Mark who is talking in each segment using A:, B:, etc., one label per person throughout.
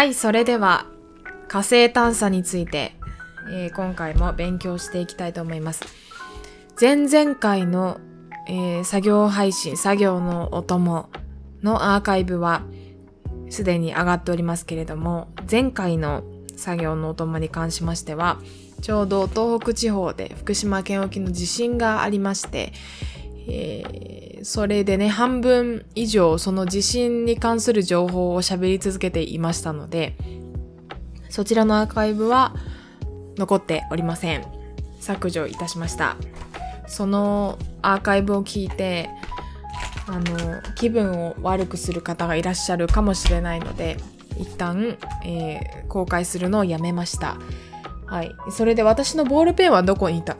A: はい、それでは火星探査について、えー今回も勉強していきたいと思います。前々回の、えー作業配信、作業のお供のアーカイブはすでに上がっておりますけれども、前回の作業のお供に関しましては、ちょうど東北地方で福島県沖の地震がありまして、えーそれでね、半分以上その地震に関する情報を喋り続けていましたので、そちらのアーカイブは残っておりません。削除いたしました。そのアーカイブを聞いて、あの、気分を悪くする方がいらっしゃるかもしれないので、一旦、えー公開するのをやめました。はい。それで私のボールペンはどこにいた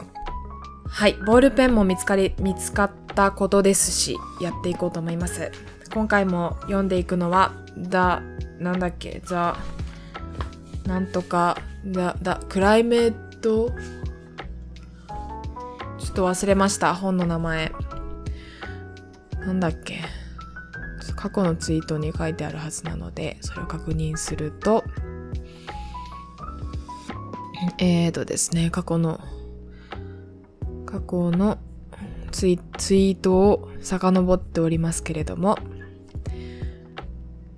A: はい。ボールペンも見つかり、見つかったことですし、やっていこうと思います。今回も読んでいくのは、だ、なんだっけ、ザ、なんとか、だ、だ、クライメート、ちょっと忘れました、本の名前。なんだっけ。過去のツイートに書いてあるはずなので、それを確認すると、えーとですね、過去の、過去のツイツイートを遡っておりますけれども、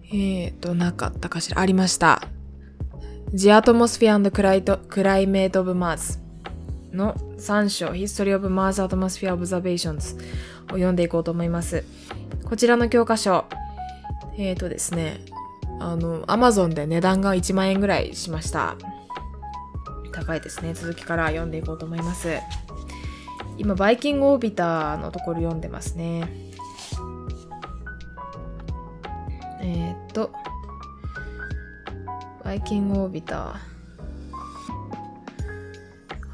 A: えーと、なかったかしら。ありました。The Atmosphere and Climate of Mars の3章 History of Mars Atmosphere Observations を読んでいこうと思います。こちらの教科書、えーとですね、あの、Amazon で値段が1万円ぐらいしました。高いですね。続きから読んでいこうと思います。今、バイキングオービターのところ読んでますね。えー、っと、バイキングオービター。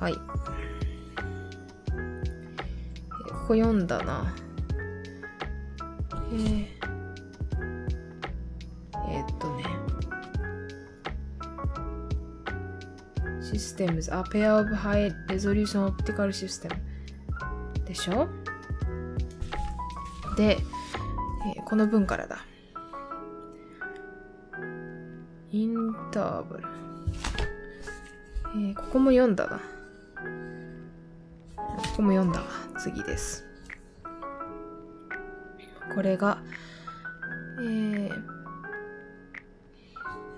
A: はい。ここ読んだな。えー、えーっとね。Systems a pair of high resolution optical system でしょ？で、えーこの文からだ。インターバル。えーここも読んだな。ここも読んだわ。次です。これが、えー、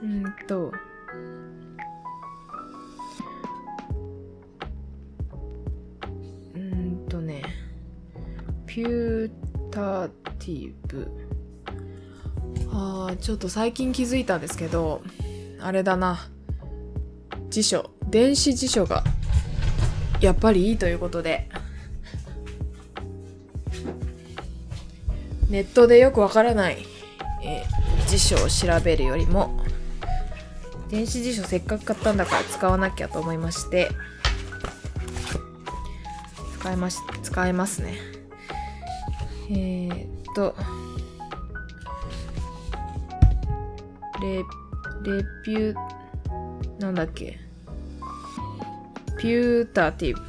A: うんと、ピュータティブ。ああ、ちょっと最近気づいたんですけど、あれだな。辞書、電子辞書が、やっぱりいいということで、ネットでよくわからない、えー辞書を調べるよりも、電子辞書せっかく買ったんだから使わなきゃと思いまして、使えまし、使えますね。えー、っと、レ、レピュ、なんだっけ？ピュータティブ。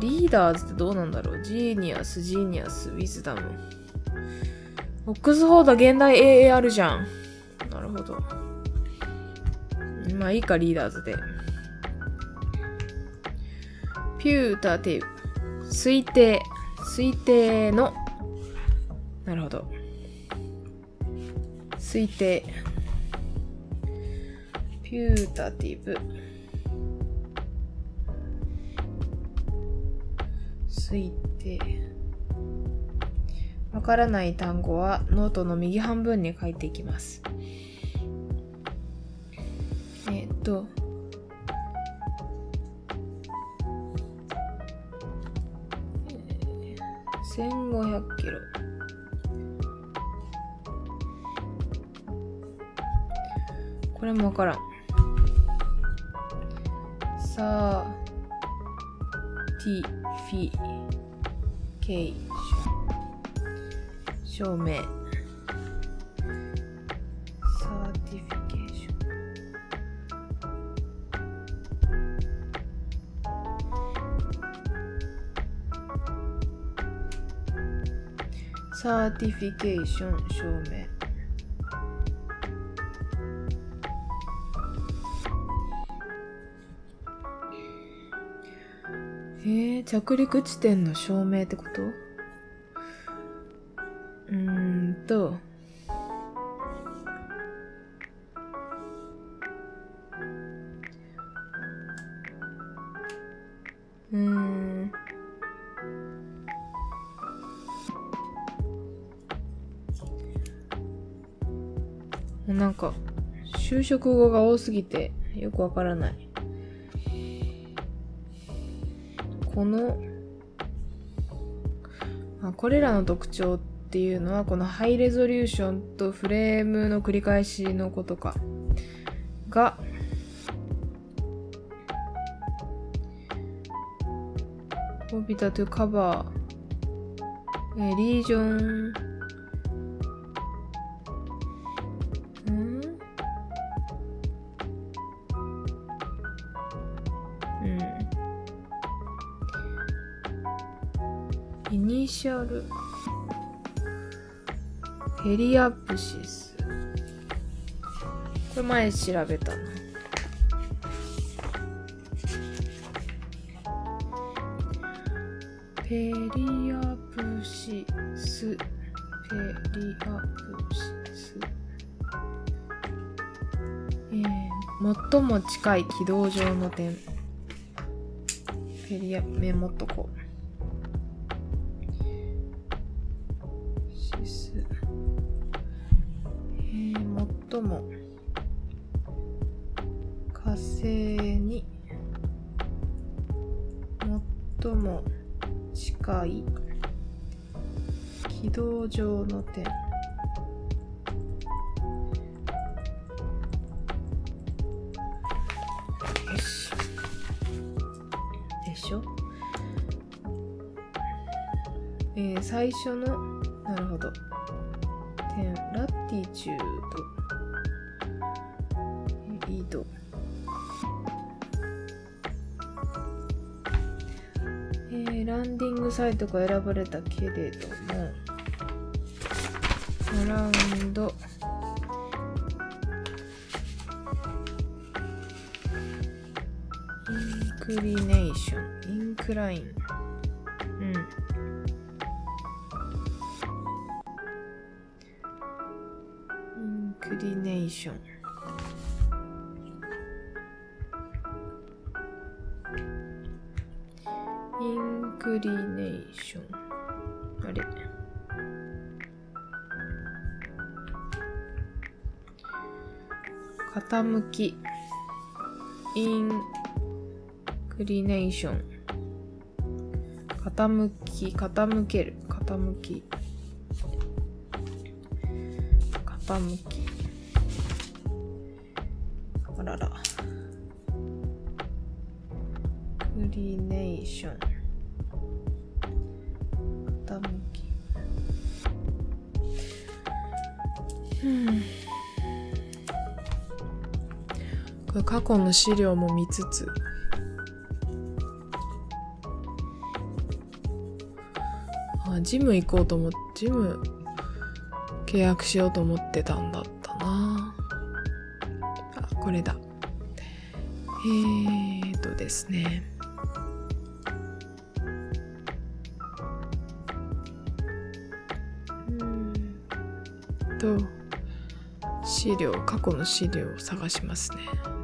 A: リーダーズってどうなんだろう？ジーニアス、ジーニアス、ウィズダム。オックスフォード現代 英英 あるじゃん。なるほど。まあいいか、リーダーズで。 putative。推定。推定の。なるほど。推定。 putative。推定。わからない単語はノートの右半分に書いていきます。えっと。1500キロ。これも分からん。さあ、ティフィケイション。証明。サーティフィケーション証明。えー、着陸地点の証明ってこと？職語が多すぎてよくわからない。この、あこれらの特徴っていうのはこのハイレゾリューションとフレームの繰り返しのことかがオビタとカバー、えーリージョン、ヘリアプシス。これ前調べたな。ペリアプシス。ペリアプシス。えー、最も近い軌道上の点。ペリア、メモっとこう。えー、最初のなるほど。点ラティチュード。えー緯度えーランディングサイトが選ばれたけれどもアラウンド。インクリネーション。インクライン。向き。インクリネーション。傾き傾ける。傾き。傾き。去の資料も見つつ。あジム行こうと思ってジム契約しようと思ってたんだったな。あこれだ。えーとですね。うんと資料過去の資料を探しますね。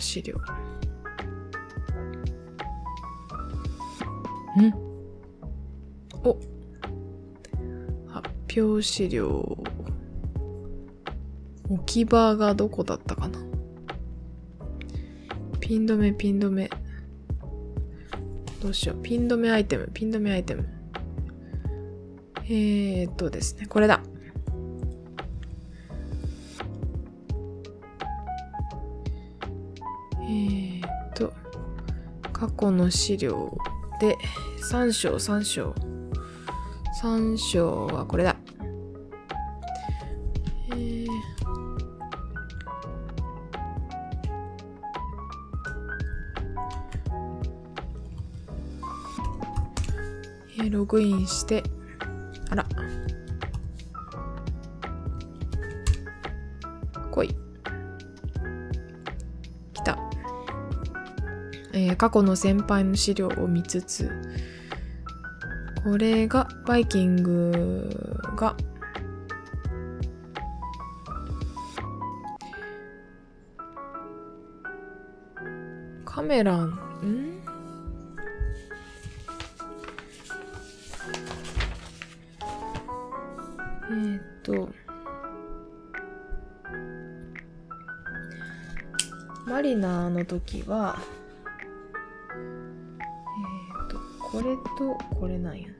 A: の資料。ん。お。発表資料。置き場がどこだったかな。ピン止めピン止め。どうしよう。ピン止めアイテムピン止めアイテム。えー、っとですねこれだ資料で3章3章。3章はこれだ。えーログインして過去の先輩の資料を見つつこれがバイキングがカメラん？えー、っとマリナーの時はとこれなんやね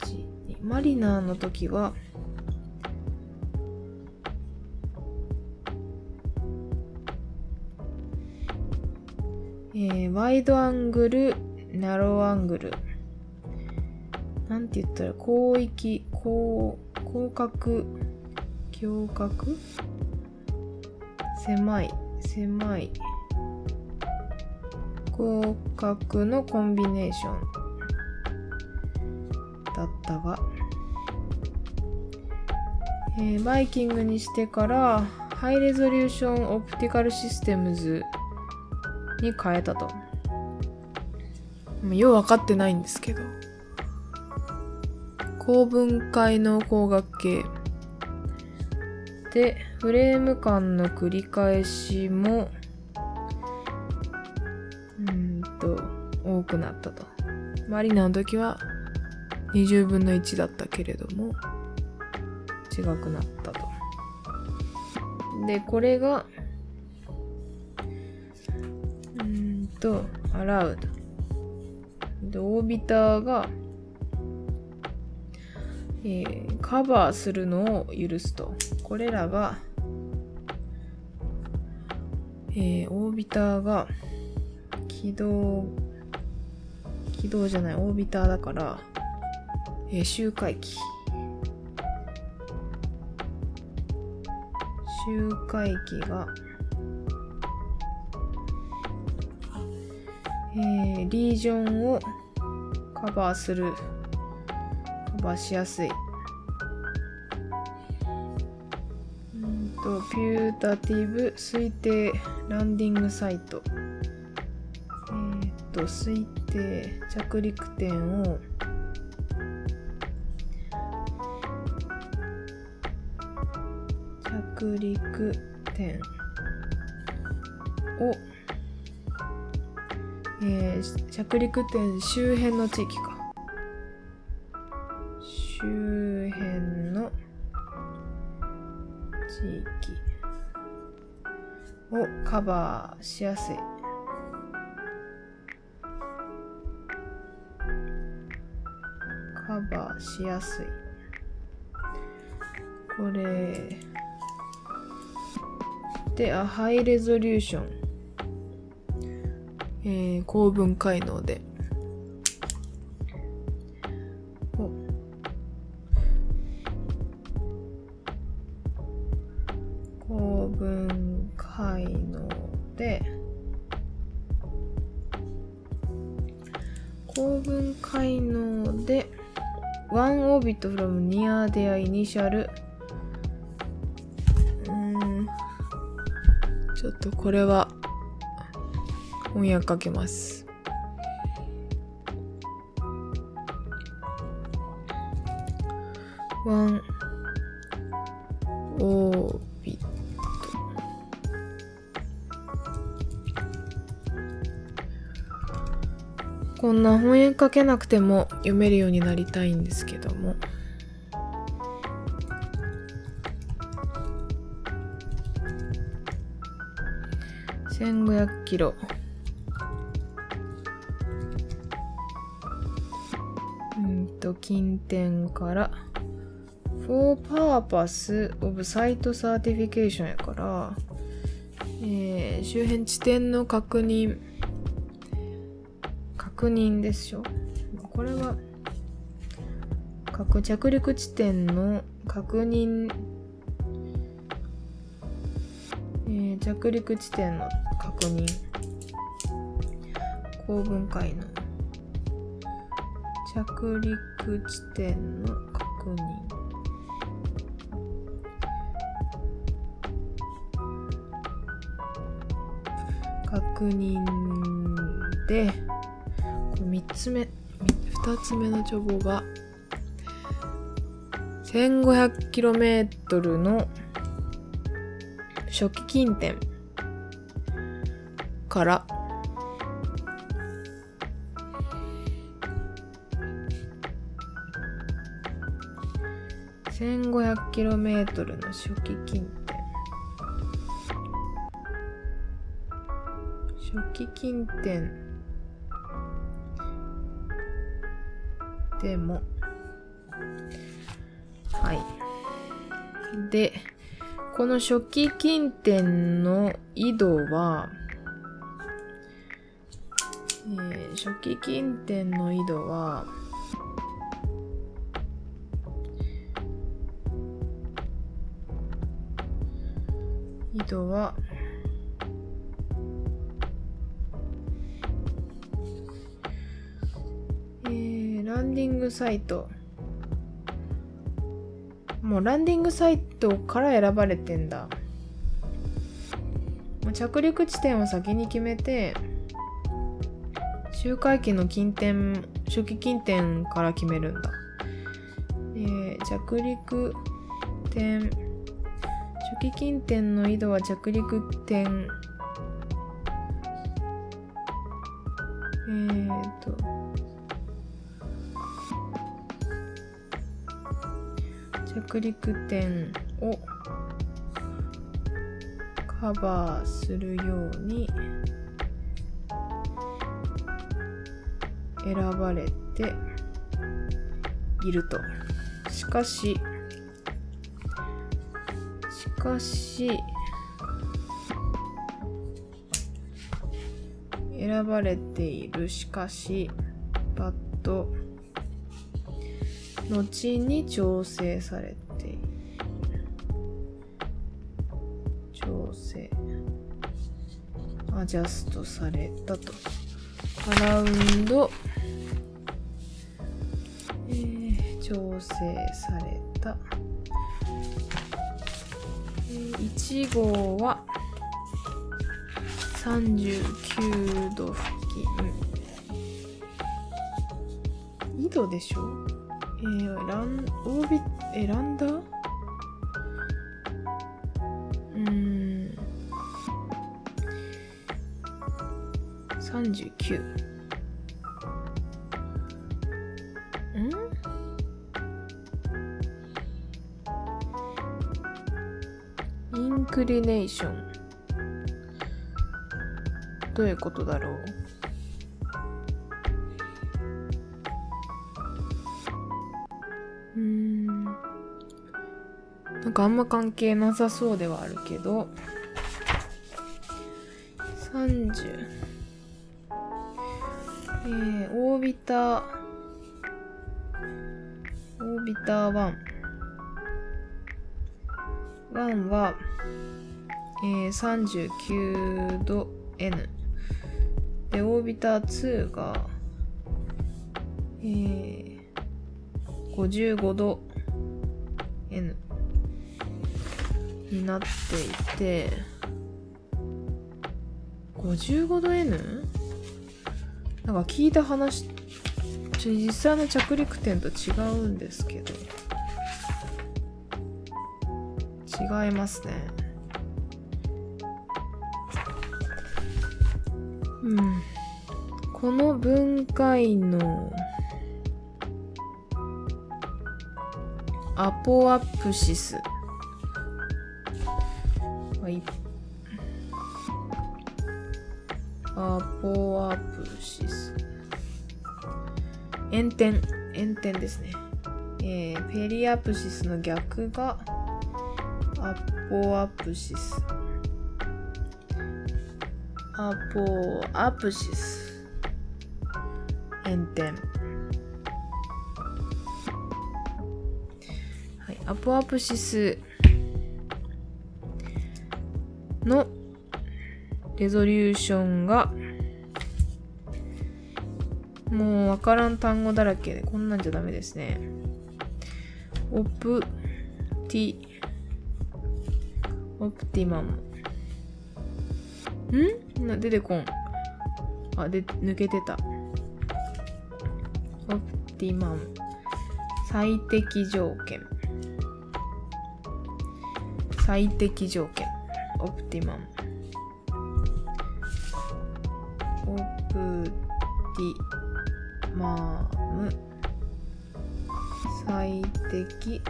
A: 1マリナーの時はえー、ワイドアングル、ナローアングル。なんて言ったら、広域、広、広角、胸角？狭い、狭い。広角のコンビネーションだったが、えー、バイキングにしてからハイレゾリューションオプティカルシステムズに変えたと。よう分かってないんですけど。高分解の光学系。で、フレーム間の繰り返しも、くなったと。マリナの時は20分の1だったけれども、違くなったと。で、これが、と allowed でオービターが、えー、カバーするのを許すとこれらが、えー、オービターが起動起動じゃないオービターだから、えー、周回機周回機がえー、リージョンをカバーする。カバーしやすい。うんとピュータティブ推定ランディングサイト。えー、と推定着陸点を着陸点をえー、着陸点周辺の地域か。周辺の地域をカバーしやすい。しやすい。これで、あ、ハイレゾリューション。えー、高分解能で their initial うん。ちょっとこれは翻訳かけます。ワンオービット。こんな翻訳かけなくても読めるようになりたいんですけども。1500キロ。と近点から。for purpose of site certification やから、えー、周辺地点の確認。確認でしょこれは各着陸地点の確認、えー、着陸地点の確認公文解の着陸地点の確認。確認で、3つ目、2つ目の帳簿が、1500km の初期近点から。1500キロメートルの初期近点初期近点でも。はい。でこの初期近点の緯度は、初期近点の緯度は緯度はえー、ランディングサイト。もうランディングサイトから選ばれてんだ。着陸地点を先に決めて周回機の近点初期近点から決めるんだ、えー、着陸点初期近点の緯度は着陸点。えーと着陸点をカバーするように選ばれていると。しかし、しかし選ばれている。しかしバット後に調整されている。調整。アジャストされたと。アラウンド、調整された。1号は39度付近緯度でしょえー、ラン、オービ、え、ランダー？インクリネーション。どういうことだろう？うん。なんかあんま関係なさそうではあるけど。30えー、オービター。オービター1 1はえー、39度 N でオービター2が、えー、55度 N になっていて55度 N? なんか聞いた話実際の着陸点と違うんですけど違いますね。この分解のアポアプシス。はい。アポアプシス。炎天炎天ですね。えー、ペリアプシスの逆がアポアプシス。アポアプシス。炎天はい、アポアプシスのレゾリューションがもうわからん単語だらけでこんなんじゃダメですね。オプティオプティマムん？な出てこん。あ、で、抜けてた。ティマン。最適条件。最適条件。オプティマン。オプティマム。最適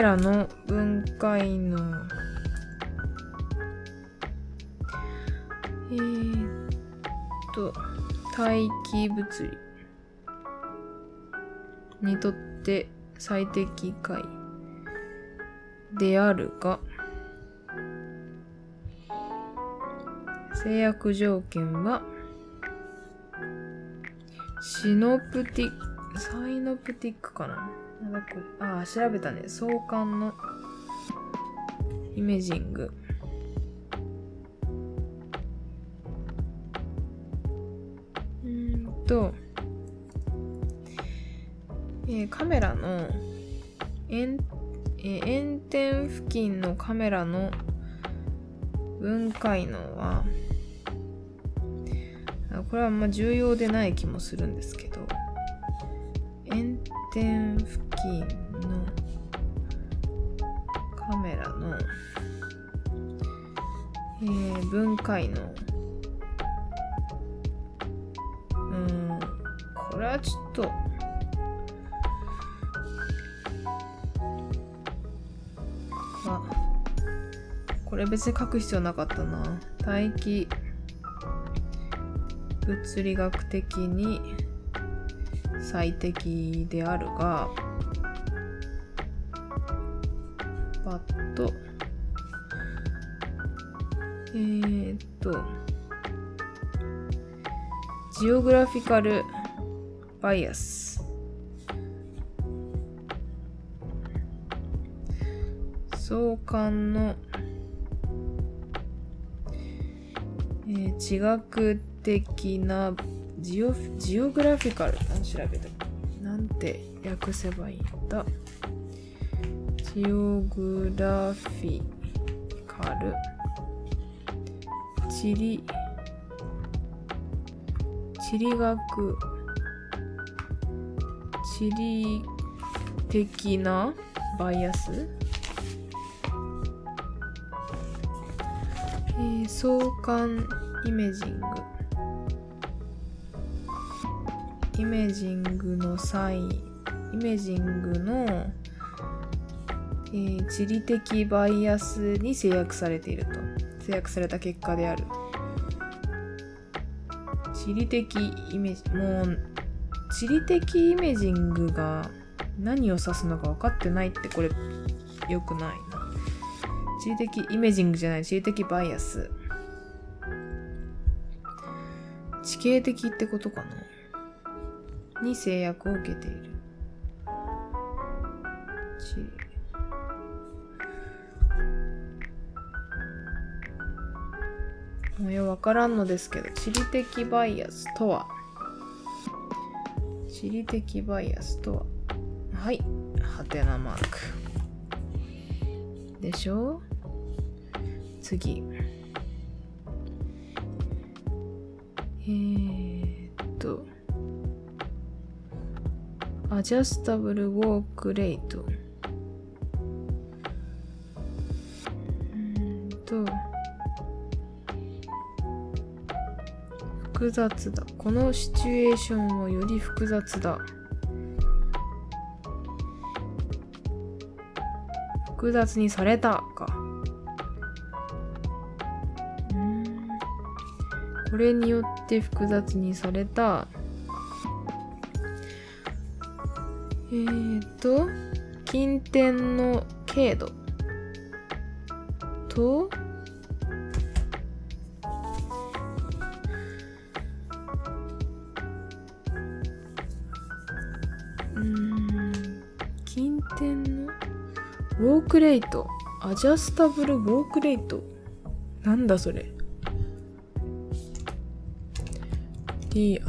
A: カメラの分解の、えー、っと、待機物理にとって最適解であるが、制約条件は、シノプティック、サイノプティックかな。ああ、調べたね。相関のイメージング。うんと、えーカメラの円,、えー円点付近のカメラの分解能は、これはあんま重要でない気もするんですけど、円点付近のカメラの、えー分解能。うん、これはちょっと、あ、これ別に書く必要なかったな。待機物理学的に最適であるが、ジオグラフィカルバイアス。相関の、えー地学的なジオジオグラフィカル何調べたなんて訳せばいいんだジオグラフィカル地理地理学地理的なバイアス？えー相関イメージング。イメージングの際イメージングの、えー地理的バイアスに制約されていると。制約された結果である地理的イメージもう地理的イメージングが何を指すのか分かってないってこれ良くないな。地理的イメージングじゃない。地理的バイアス。地形的ってことかな。に制約を受けている。からんのですけど地理的バイアスとは？地理的バイアスとは？はいハテナマーク。でしょ？次。えー、っと。アジャスタブルウォークレイト。複雑だ。このシチュエーションをより複雑だ。複雑にされたか。これによって複雑にされた。えーと近点の経度とアジャスタブルウォークレイト。なんだそれ。The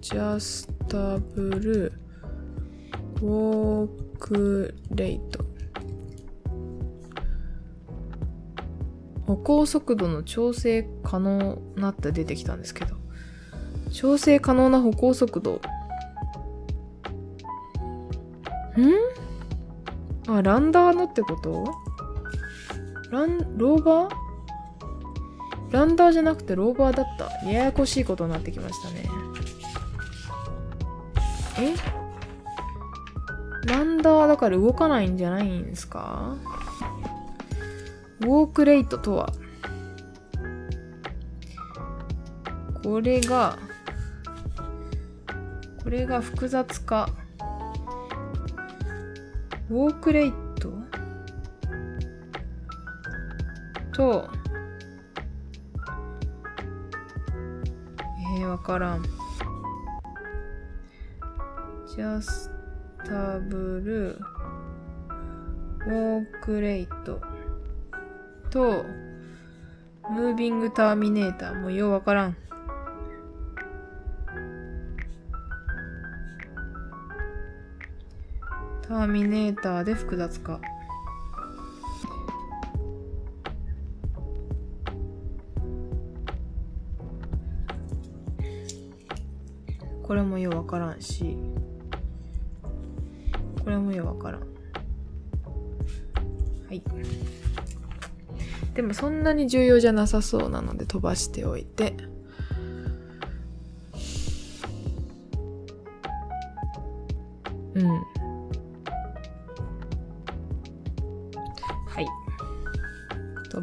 A: Adjustable Walk Rate 歩行速度の調整可能なって出てきたんですけど。調整可能な歩行速度。ん？あランダーのってこと？ランローバー？ランダーじゃなくてローバーだった。ややこしいことになってきましたね。え？ランダーだから動かないんじゃないんですか？ウォークレイトとは？これがこれが複雑化。ウォークレイト？とえー、わからん。ジャスタブルウォークレイト。とムービングターミネーター。もうようわからん。ターミネーターで複雑化。これもようわからんし、これもようわからん。はい。でもそんなに重要じゃなさそうなので飛ばしておいて。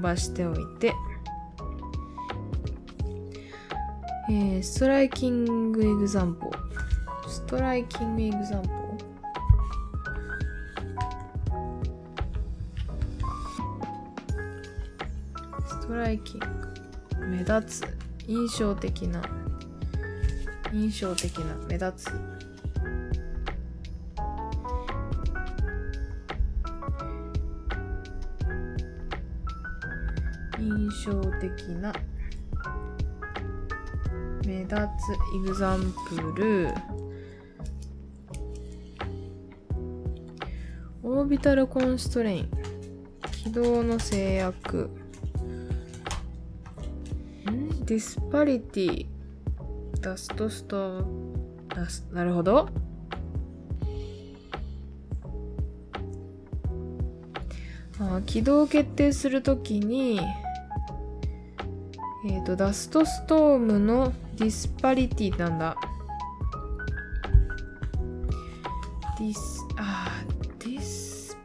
A: ばしておいて、えー、 striking example striking example striking 目立つ。印象的な。印象的な。目立つ。目立つ example orbital constraint。軌道の制約。 disparity。 dust sto dus なるほど。あ軌道を決定するときにえっ、ー、と、 dust storm の disparity なんだ。 dis、あ、 dis、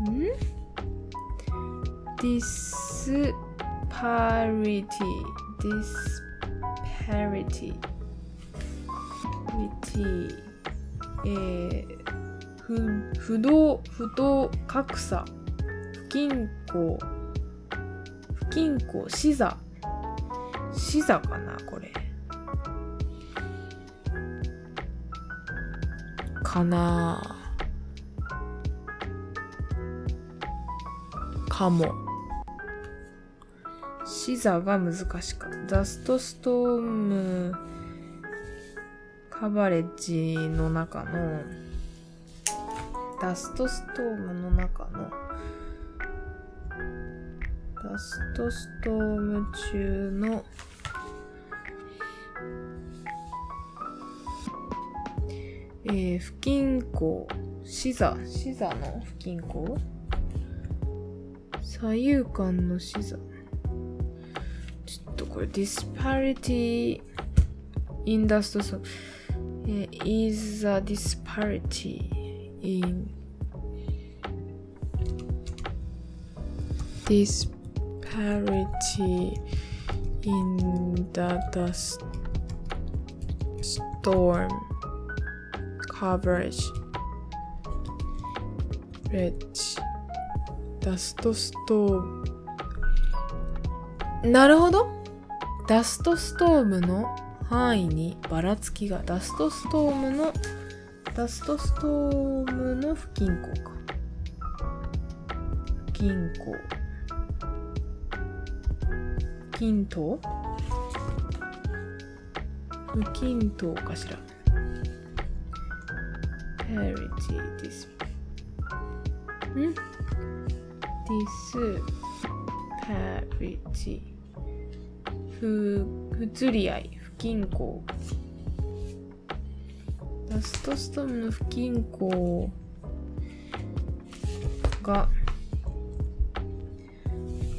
A: ん？ disparity、disparity、rity、えー、不不動、不動格差、不均衡、不均衡、死座、死座かなこれ。かなかも。死座が難しか。った。ダストストーム。カバレッジの中の。ダストストームの中の。ダストストーム中の。えー、不均衡視座視座の不均衡左右間の視座ちょっとこれ disparity in the so, uh, is a disparity in disparity in the dust storm coverage. Ledge ダストストームなるほど。ダストストームの範囲にばらつきがダストストームのダストストームの不均衡か。不均衡。均等？無均等かしら。Parity dis ん。Disparity 不不釣り合い。不均衡。ダストストームの不均衡が、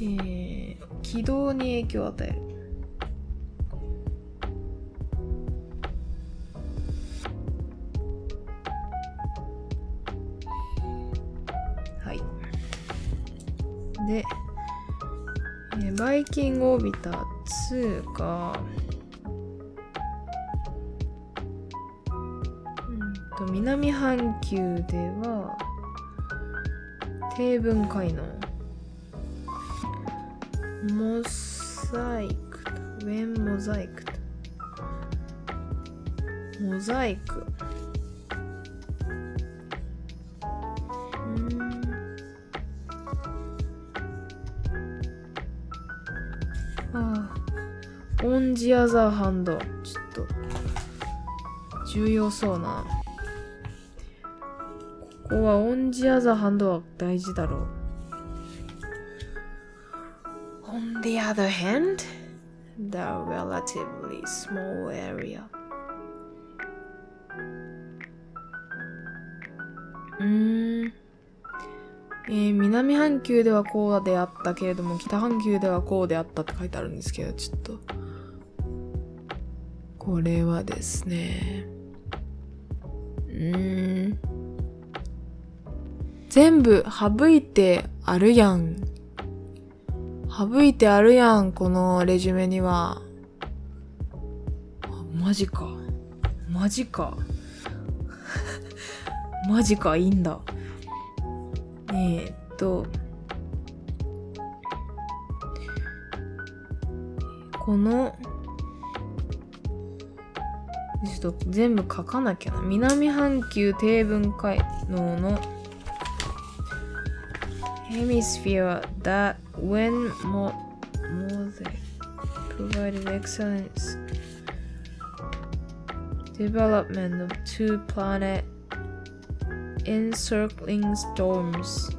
A: えー、軌道に影響を与えるイキングオービター2がうんと南半球では低分解能モザイクウェンモザイクとモザイク。ジアザーハンド。ちょっと重要そうな。ここはオンジアザーハンドは大事だろう。On the other hand, the relatively small area. うーんえー南半球ではこうであったけれども北半球ではこうであったって書いてあるんですけどちょっとこれはですね。うん。全部省いてあるやん。省いてあるやんこのレジュメには。あマジか。マジか。マジかいいんだ。えー、っと。このちょっと全部書かなきゃな南半球低分解能の hemisphere that when mo mosaic provided excellence development of two planet encircling storms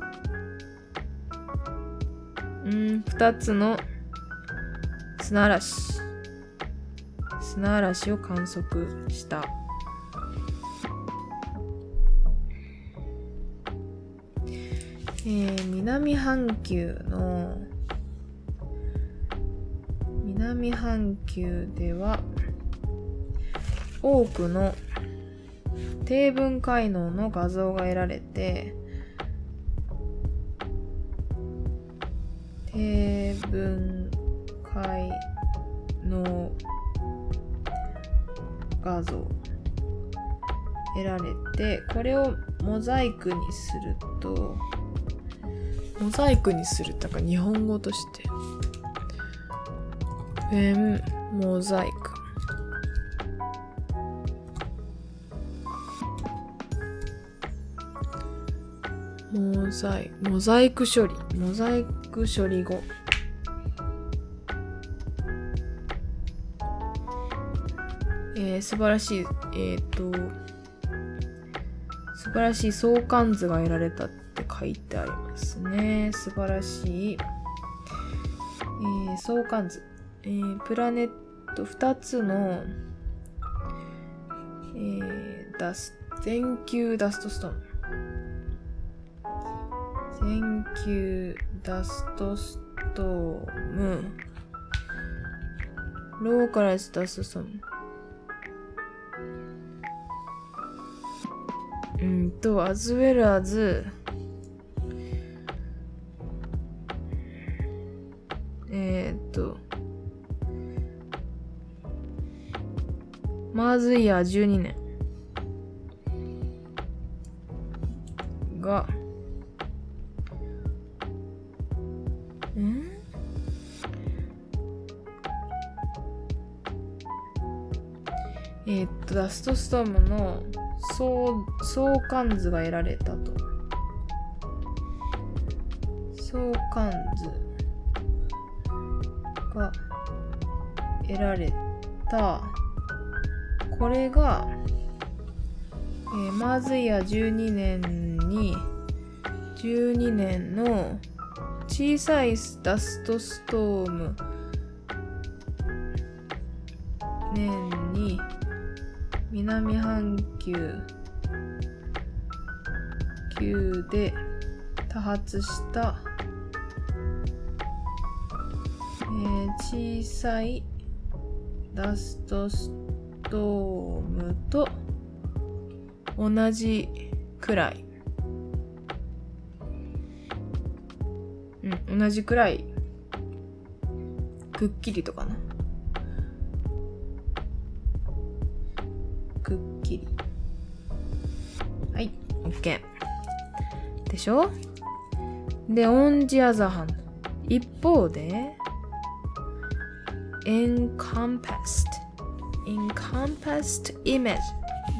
A: うん二つの砂嵐砂嵐を観測した。えー、南半球の南半球では多くの低分解能の画像が得られて低分解能画像得られてこれをモザイクにするとモザイクにするだか日本語として。フェンモザイク。モザイモザイク処理。モザイク処理後ー、素晴らしいえっ、と素晴らしい相関図が得られたって書いてありますね。素晴らしい、えー相関図、えープラネット2つの、えーダス全球ダストストーン全球ダストストーム。ローカライズダストストーム。うんと、as well as えーっとマーズイヤー12年。がん？えーっとダストストームの相相関図が得られたと。相関図が得られた。これが、えー、まずや12年に12年の小さいダストストーム。年に南半球球で多発した、えー、小さいダストストームと同じくらい。うん同じくらい。くっきりとかな。OK でしょで on the other hand 一方で encompassed encompassed image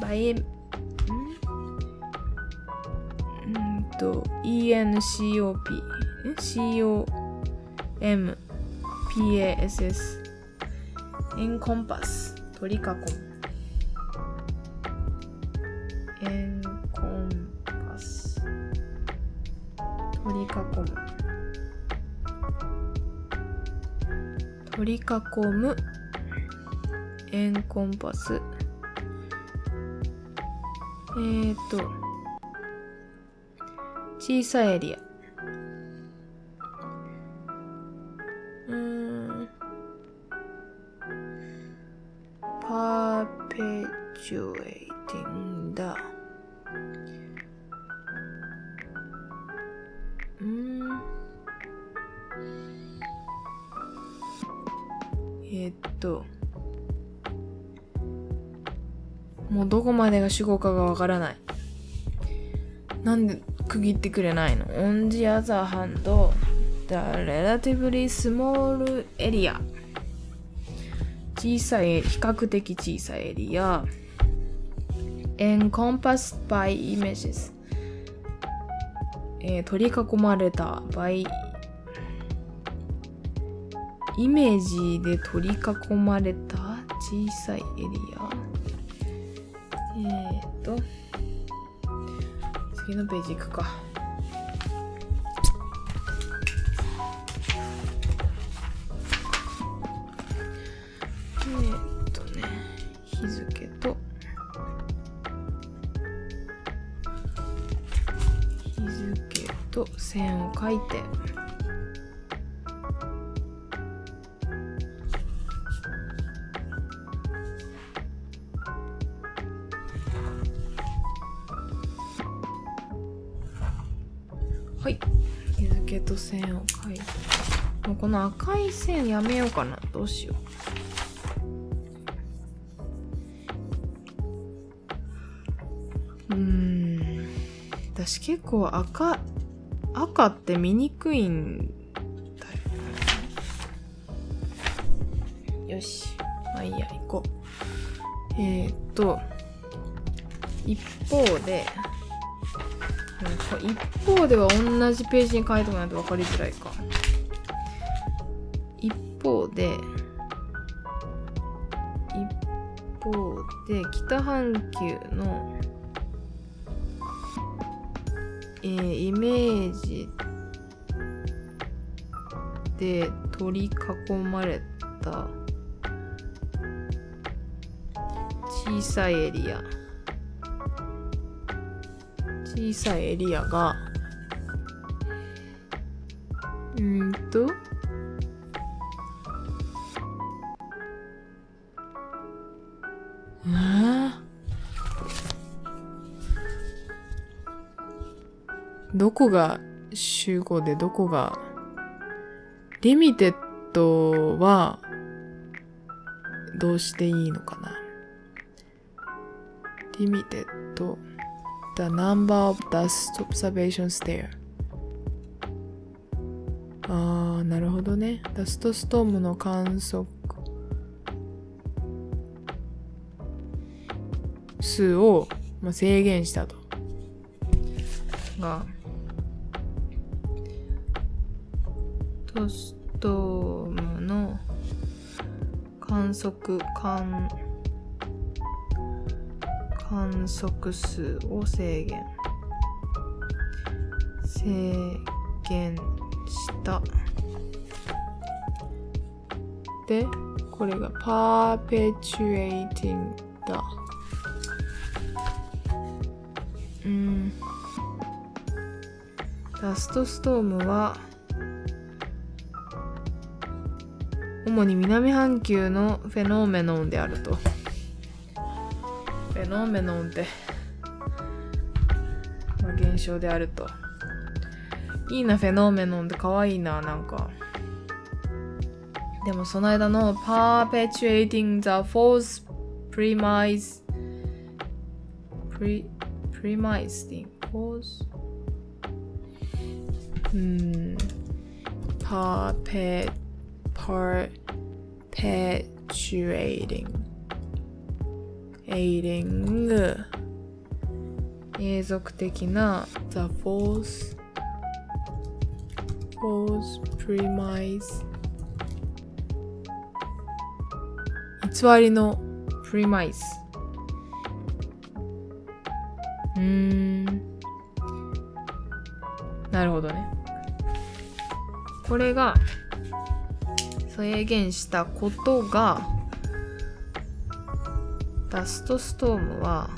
A: by んと ENCOP COMPASS encompass 取り囲む囲むエンコンパス。えーと小さいエリア。どこまでが主語かがわからない。なんで区切ってくれないの ?on the other hand, the relatively small area 小さい、比較的小さいエリア encompassed by images えー、取り囲まれた by イメージで取り囲まれた小さいエリア次のページ行くか。えー、っとね日付と。日付と線を書いて。の赤い線やめようかな。どうしよう。うん。私結構赤赤って見にくいんだよよし。まあいいや。行こう。えー、っと一方で一方では同じページに書いてもないと分かりづらいか。阪急の、えー、イメージで取り囲まれた小さいエリア。小さいエリアがこが集合でどこがリミテッドはどうしていいのかな。リミテッド。The number of dust observations there ああなるほどね。ダストストームの観測数を、まあ、制限したと。がトストームの観測観観測数を制限。制限した。でこれがパーペチュエイティングだ。うん。ダストストームは主に南半球のフェノーメノンであると。フェノーメノンって、まあ、現象であると。いいなフェノーメノンって可愛いななんか。でもその間の Perpetuating the False Premise Pre Premising False うん。Perpetuating Perpetuating Aiding 永続的な The False False Premise 偽りのプリマイスうーんなるほどねこれが制限したことがダストストームは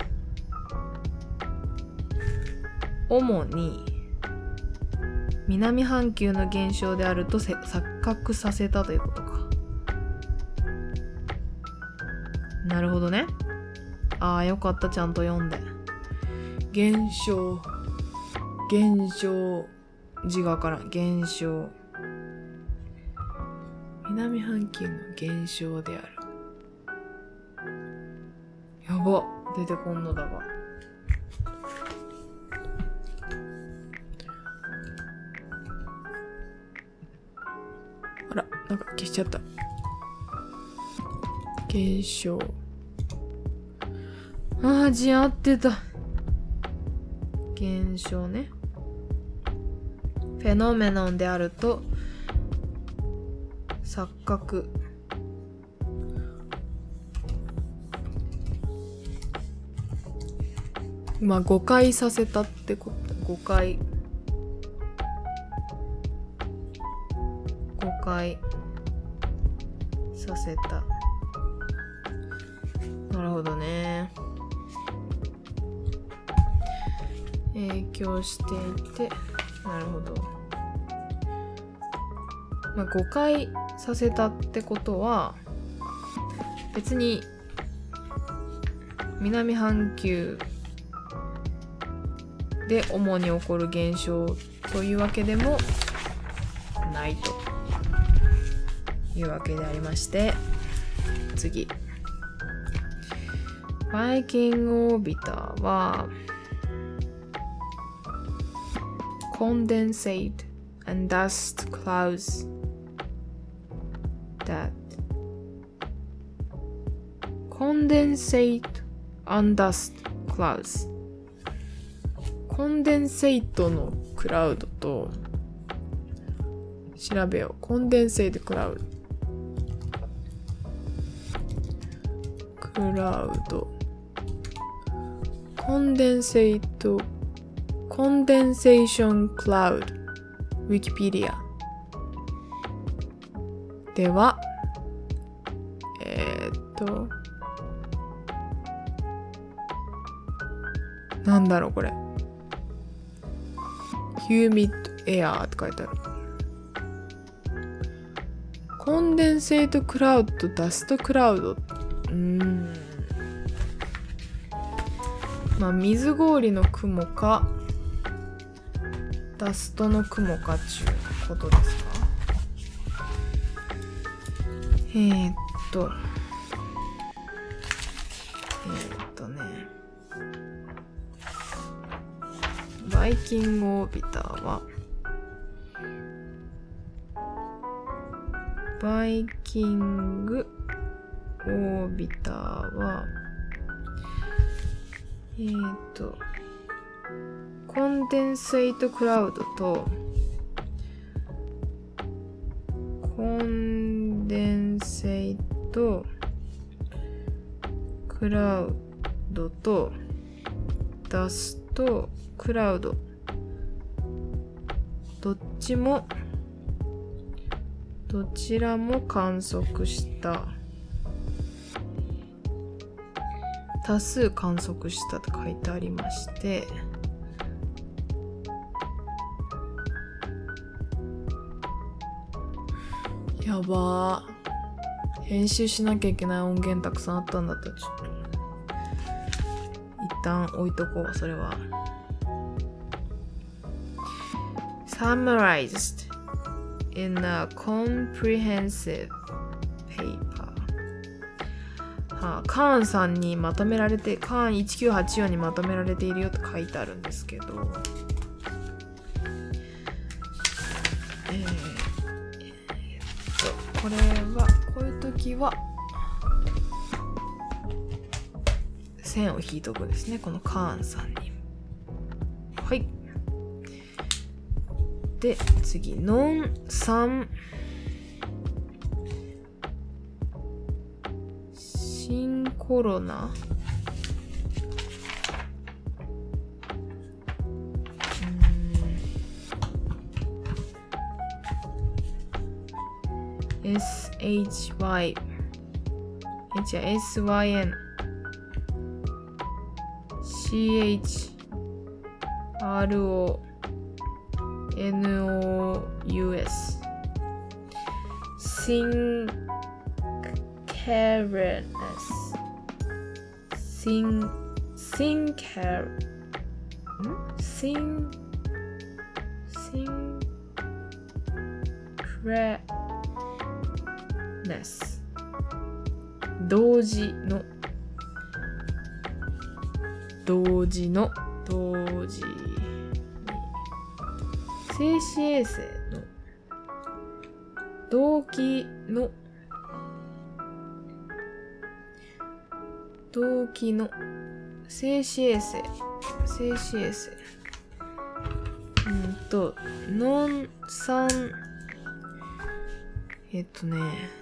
A: 主に南半球の現象であると錯覚させたということか。なるほどね。ああよかったちゃんと読んで。現象。現象。字がから。ん現象。南半球の現象である。やば。出てこんのだがあらなんか消しちゃった。現象。ああ字合ってた。現象ね。フェノメノンであると錯覚。まあ誤解させたってこと。誤解。誤解させた。なるほどね。影響していて。なるほど、まあ、誤解させたってことは別に南半球で主に起こる現象というわけでもないというわけでありまして次。バイキングオービターは condensate and dust clouds that condensate and dust clouds. コンデンセイトのクラウドと調べよう。コンデンセイトクラウド。クラウドコンデンセイトコンデンセーションクラウドウィキペディアではえー、っとなんだろうこれ。Humid air って書いてある。コンデンセートクラウドダストクラウド。うん。まあ水氷の雲かダストの雲かっちゅうことですえー、っとえー、っとねバイキングオービターはバイキングオービターはえー、っとコンデンセイトクラウドとラウドとダストクラウド。どっちもどちらも観測した。多数観測したと書いてありまして。やば編集しなきゃいけない音源たくさんあったんだったちょっと。旦置いとこうそれは。Summarized in a comprehensive paper. はあ、カーンさんにまとめられてカーン1984にまとめられているよって書いてあるんですけど。えー、えっとこれはこういう時は線を引いとくんですね。このカーンさんに。はい。で次ノン3新コロナ。うん。SHY じゃあ SYN CHRONOUS シンケレネスシンシンケレシンシンクレネス同時の同時の同時に静止衛星の動機の動機の静止衛星静止衛星。うんとノン酸えっとね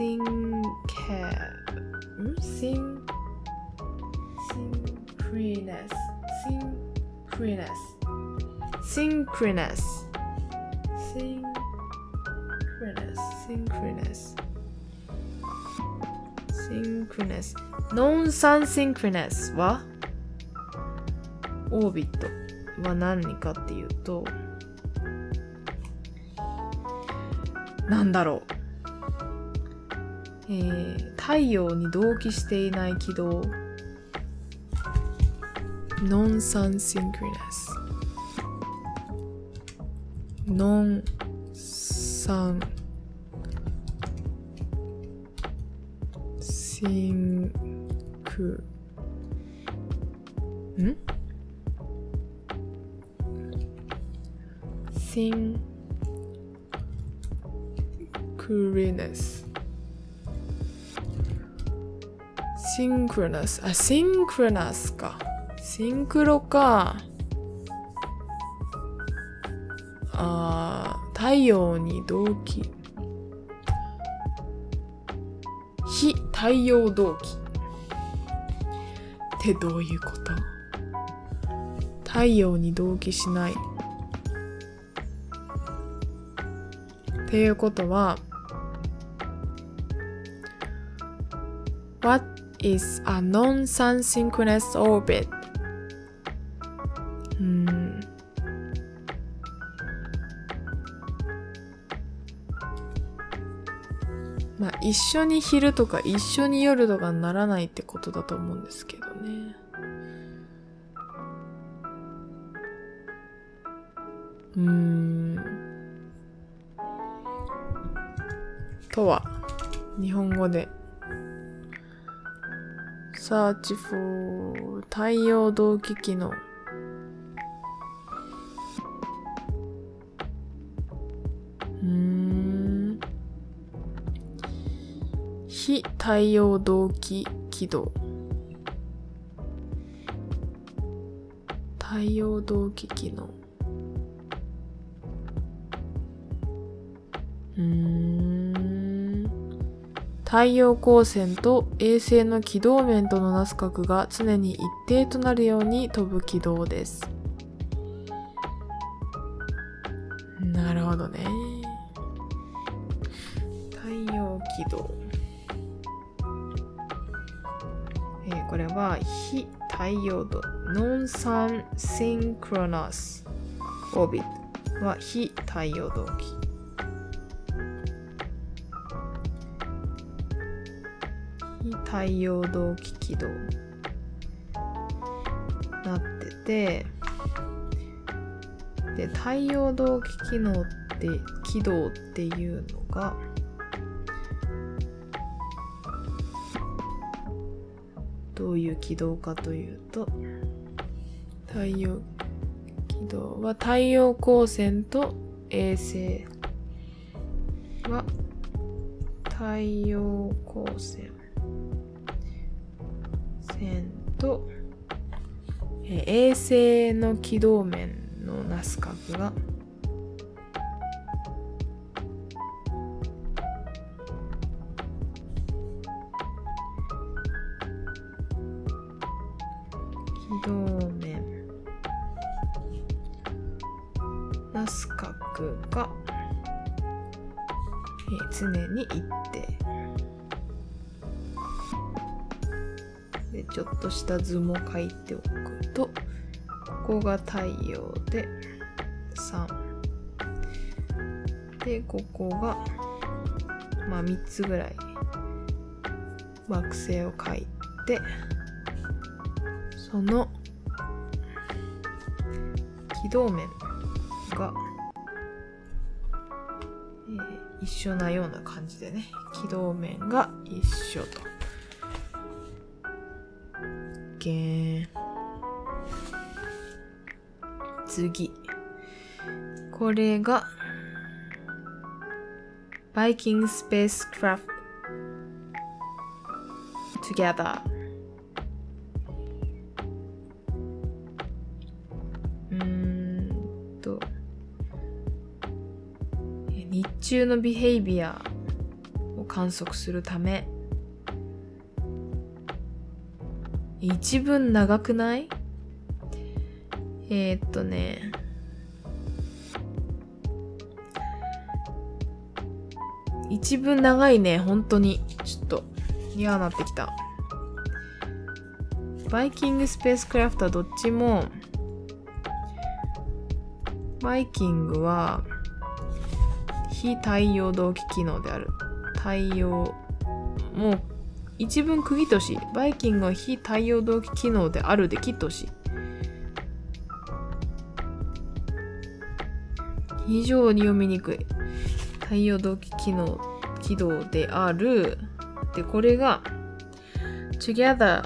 A: シンケン synchronous synchronous synchronous synchronous synchronous synchronous non-sun-synchronous は？ orbit。は何かっていうとなんだろう。えー、太陽に同期していない軌道。 Non sun synchronous。Non sun sync。ん？シンクリネス。シンクロナス。あ、シンクロナスか。シンクロか。あー太陽に同期。非太陽同期。ってどういうこと？太陽に同期しない。っていうことは、What is a non-sun synchronous orbit? うんまあ一緒に昼とか一緒に夜とかならないってことだと思うんですけどね。うん。とは日本語で search for 太陽同期機能。うん。非太陽同期軌道。太陽同期機能。うん。太陽光線と衛星の軌道面とのなす角が常に一定となるように飛ぶ軌道です。なるほどね。太陽軌道。えーこれは非太陽度 Non-Sun Synchronous Orbit は非太陽同期。太陽同期軌道。なってて。で太陽同期機能って軌道っていうのがどういう軌道かというと太陽軌道は太陽光線と衛星は太陽光線。衛星の軌道面のなす角が。軌道面。なす角が、えー常に一定。でちょっとした図も書いておく。こが太陽で3でここがまあ3つぐらい。惑星を書いてその軌道面が、えー一緒なような感じでね軌道面が一緒と。け次。これがバイキングスペースクラフト together うんと。日中のビヘイビアを観測するため。一文長くない？えー、っとね一文長いね本当にちょっと嫌なってきた Viking spacecraft はどっちもバイキングは非太陽同期軌道である太陽もう一文区切ってほしい。バイキングは非太陽同期軌道であるで切ってほしい。非常に読みにくい。太陽同期機能、軌道である。で、これが、together、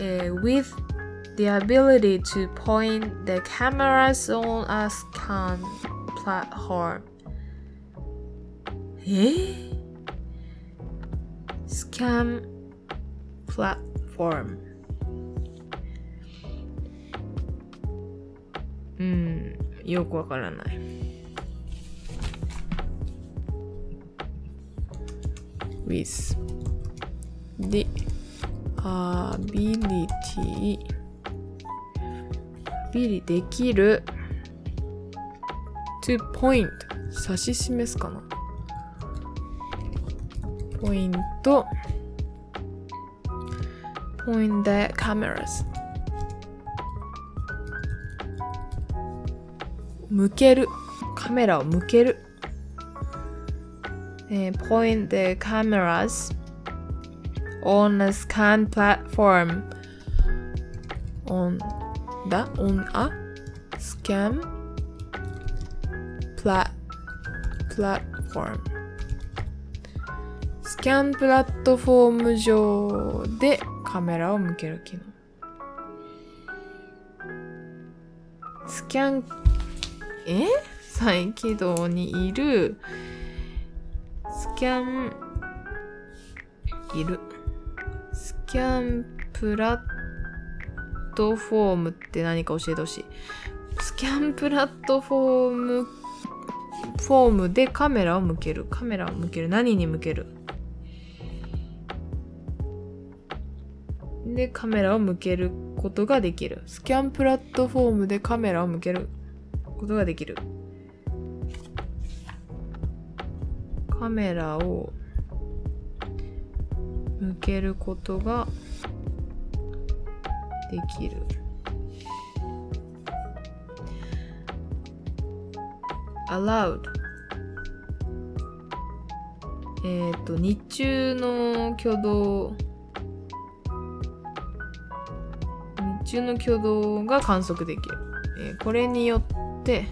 A: eh, with the ability to point the cameras on a scan platform. えー Scam platform うんよくわからない with the ability ability できる to point 指し示すかなポイント point the cameras 向けるカメラを向ける、point the cameras on a scan platform on the on a scan plat platform スキャンプラットフォーム上でカメラを向ける機能。スキャン、え再起動にいる、キャン、いる。スキャンプラットフォームって何か教えてほしい。スキャンプラットフォーム、フォームでカメラを向ける。カメラを向ける。何に向ける？で、カメラを向けることができる。スキャンプラットフォームでカメラを向けることができる。カメラを向けることができる。allowed えっ、と日中の挙動日中の挙動が観測できる、えーこれによって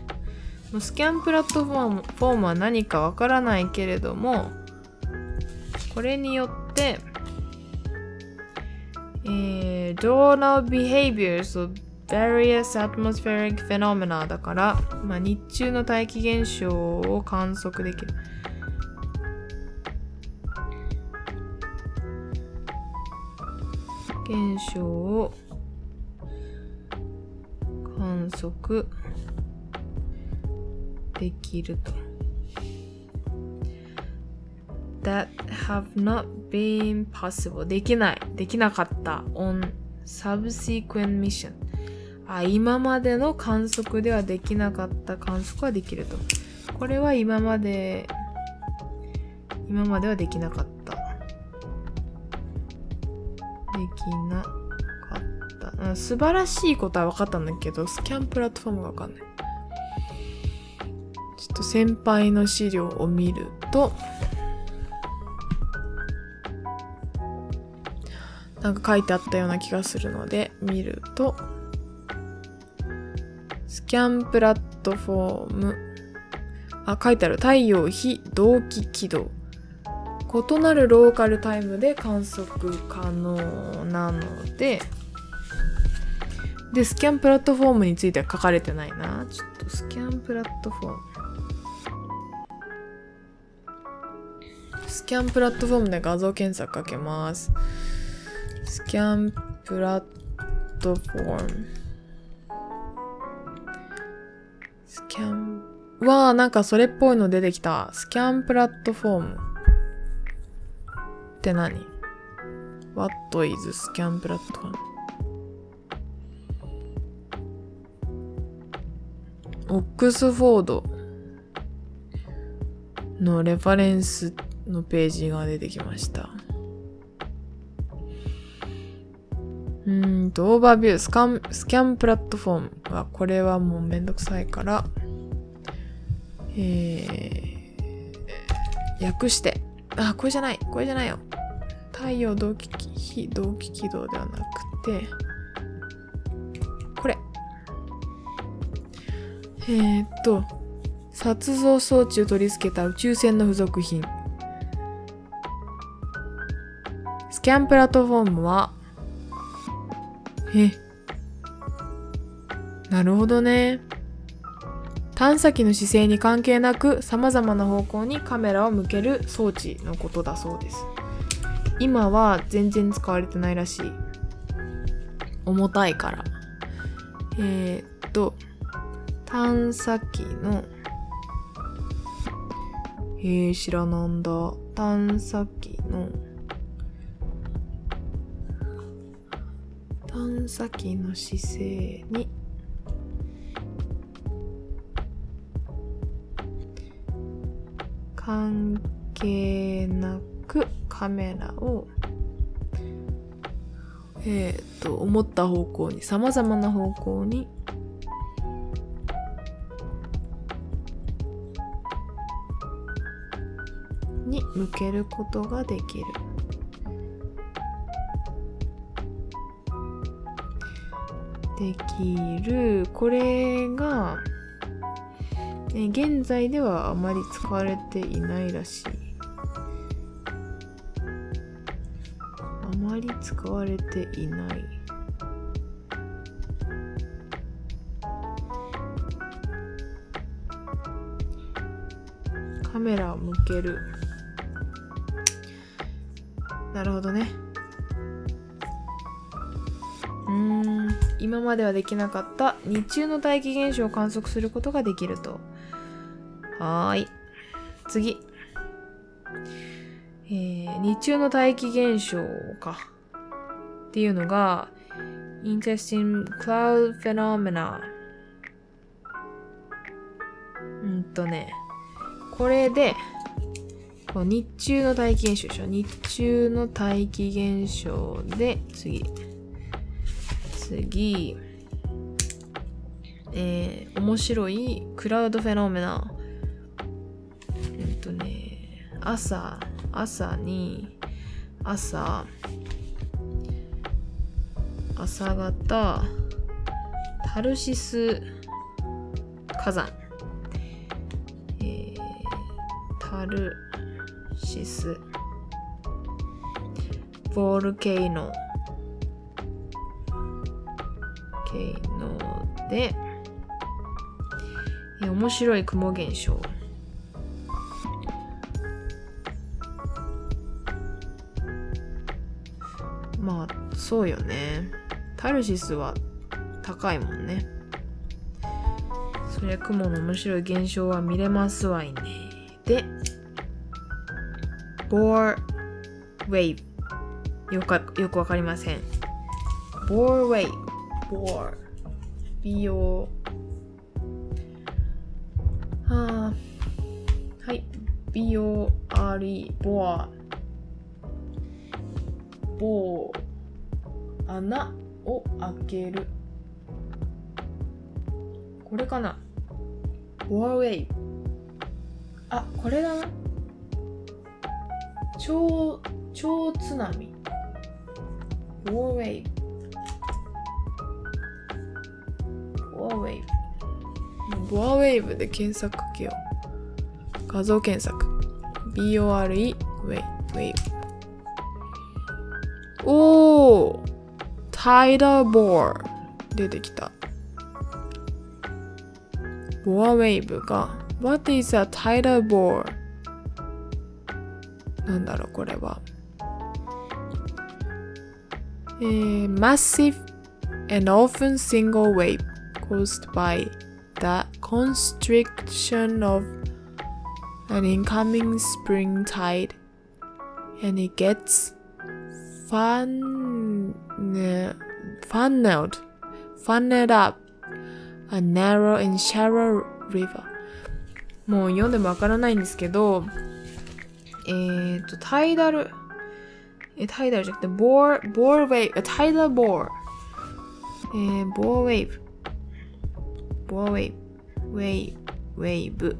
A: スキャンプラットフォームフォームは何かわからないけれどもこれによってえー、Donal behaviors of various atmospheric phenomena だから、まあ、日中の大気現象を観測できる。現象を観測できると。that have not been possible. できない。できなかった。On subsequent mission. あ今までの観測ではできなかった観測はできると。これは今まで今まではできなかった。できなかった。うん素晴らしいことは分かったんだけどスキャンプラットフォームが分かんない。っと先輩の資料を見るとなんか書いてあったような気がするので見るとスキャンプラットフォーム。あ書いてある。太陽非同期軌道。異なるローカルタイムで観測可能なのででスキャンプラットフォームについては書かれてないな。ちょっとスキャンプラットフォーム。スキャンプラットフォームで画像検索かけますスキャンプラットフォーム。スキャン、わあ、なんかそれっぽいの出てきた。スキャンプラットフォーム。って何 ?What is スキャンプラットフォーム？オックスフォードのレファレンスのページが出てきました。うんと、オーバービュー、スカン、スキャンプラットフォームは、これはもうめんどくさいから、えー、訳して、あ、これじゃない、これじゃないよ。太陽同期、非同期軌道ではなくて、これ。えー、っと、撮像装置を取り付けた宇宙船の付属品。スキャンプラットフォームは、え？なるほどね。探査機の姿勢に関係なく様々な方向にカメラを向ける装置のことだそうです。今は全然使われてないらしい。重たいから。えー、っと、探査機の、えー、知らなんだ。探査機の、探査機の姿勢に関係なくカメラをえっ、と思った方向にさまざまな方向にに向けることができる。できるこれが、ね、現在ではあまり使われていないらしい。あままり使われていない。カメラを向ける。なるほどね。今まではできなかった日中の大気現象を観測することができると。はーい。次。えー、日中の大気現象か。っていうのが Interesting Cloud Phenomena うんとね。これで日中の大気現象でしょ。日中の大気現象で次。次えー、面白いクラウドフェノメナ。うんとね朝朝に朝朝方タルシス火山、えー、タルシス。ボルケイノ。ケイノで、面白い雲現象。まあそうよね。タルシスは高いもんね。そりゃ雲の面白い現象は見れますわいね。でボーウェイブよかよくわかりません。ボーウェイブボー。ははい B-O-R-E ボア。ボー。穴を開ける。これかな？ボアウェイ。あこれだな。超超津波。ボアボアウェイブで検索かけよう画像検索 B-O-R-E ウェイウェイおータイダーボー出てきた。ボアウェイブが What is a tidal bore? なんだろうこれは。えー、massive and often single wave caused by the constriction of an incoming spring tide and it gets fun funneled funneled up a narrow and shallow river もう読んでもわからないんですけどえっ、ー、とタイダルえタイダルじゃなくてボーボーウェイブタイダルボーえー、ボーウェイブボーウェイブ ウェイウェイブ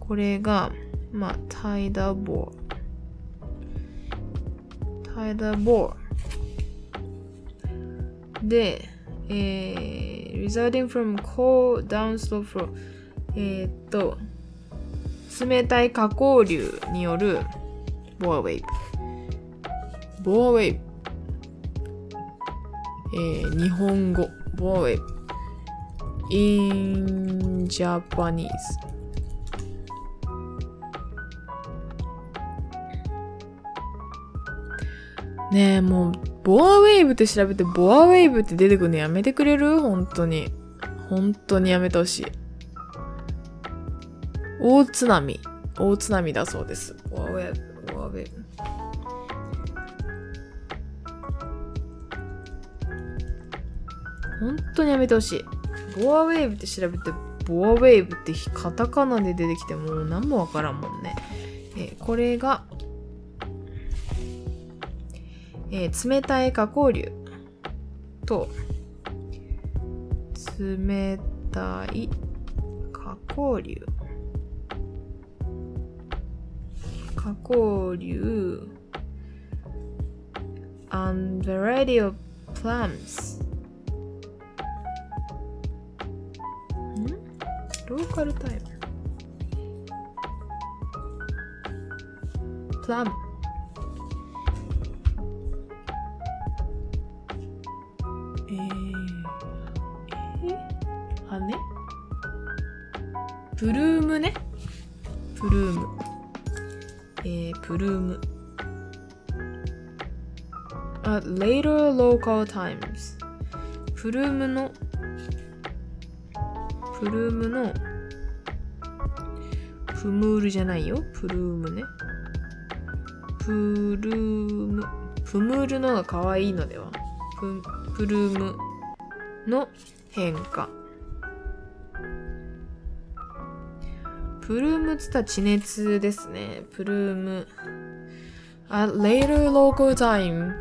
A: これがまあタイダーボー tidal bore で、えー、resulting from cold downslope flow えー、っと冷たい下降流によるボアウェイブボアウェイブえー、日本語。ボアウェイブ in Japanese ねえ、もう、ボアウェーブって調べて、ボアウェーブって出てくるのやめてくれる？本当に。本当にやめてほしい。大津波。大津波だそうです。ボアウェーブ、ボアウェーブ。本当にやめてほしい。ボアウェーブって調べて、ボアウェーブってカタカナで出てきてもう何もわからんもんね。えー、これがえー、冷たい下降流。と冷たい下降流。下降流。And variety of plums ローカルタイム。プラムえー、えー、羽？プルームね。プルーム。えー、プルーム。at later local times プルームのプルームのプムールじゃないよ。プルームね。プルーム。プムールのが可愛いのでは。ププルームの変化。プルームつったら地熱ですね。プルーム。at later local time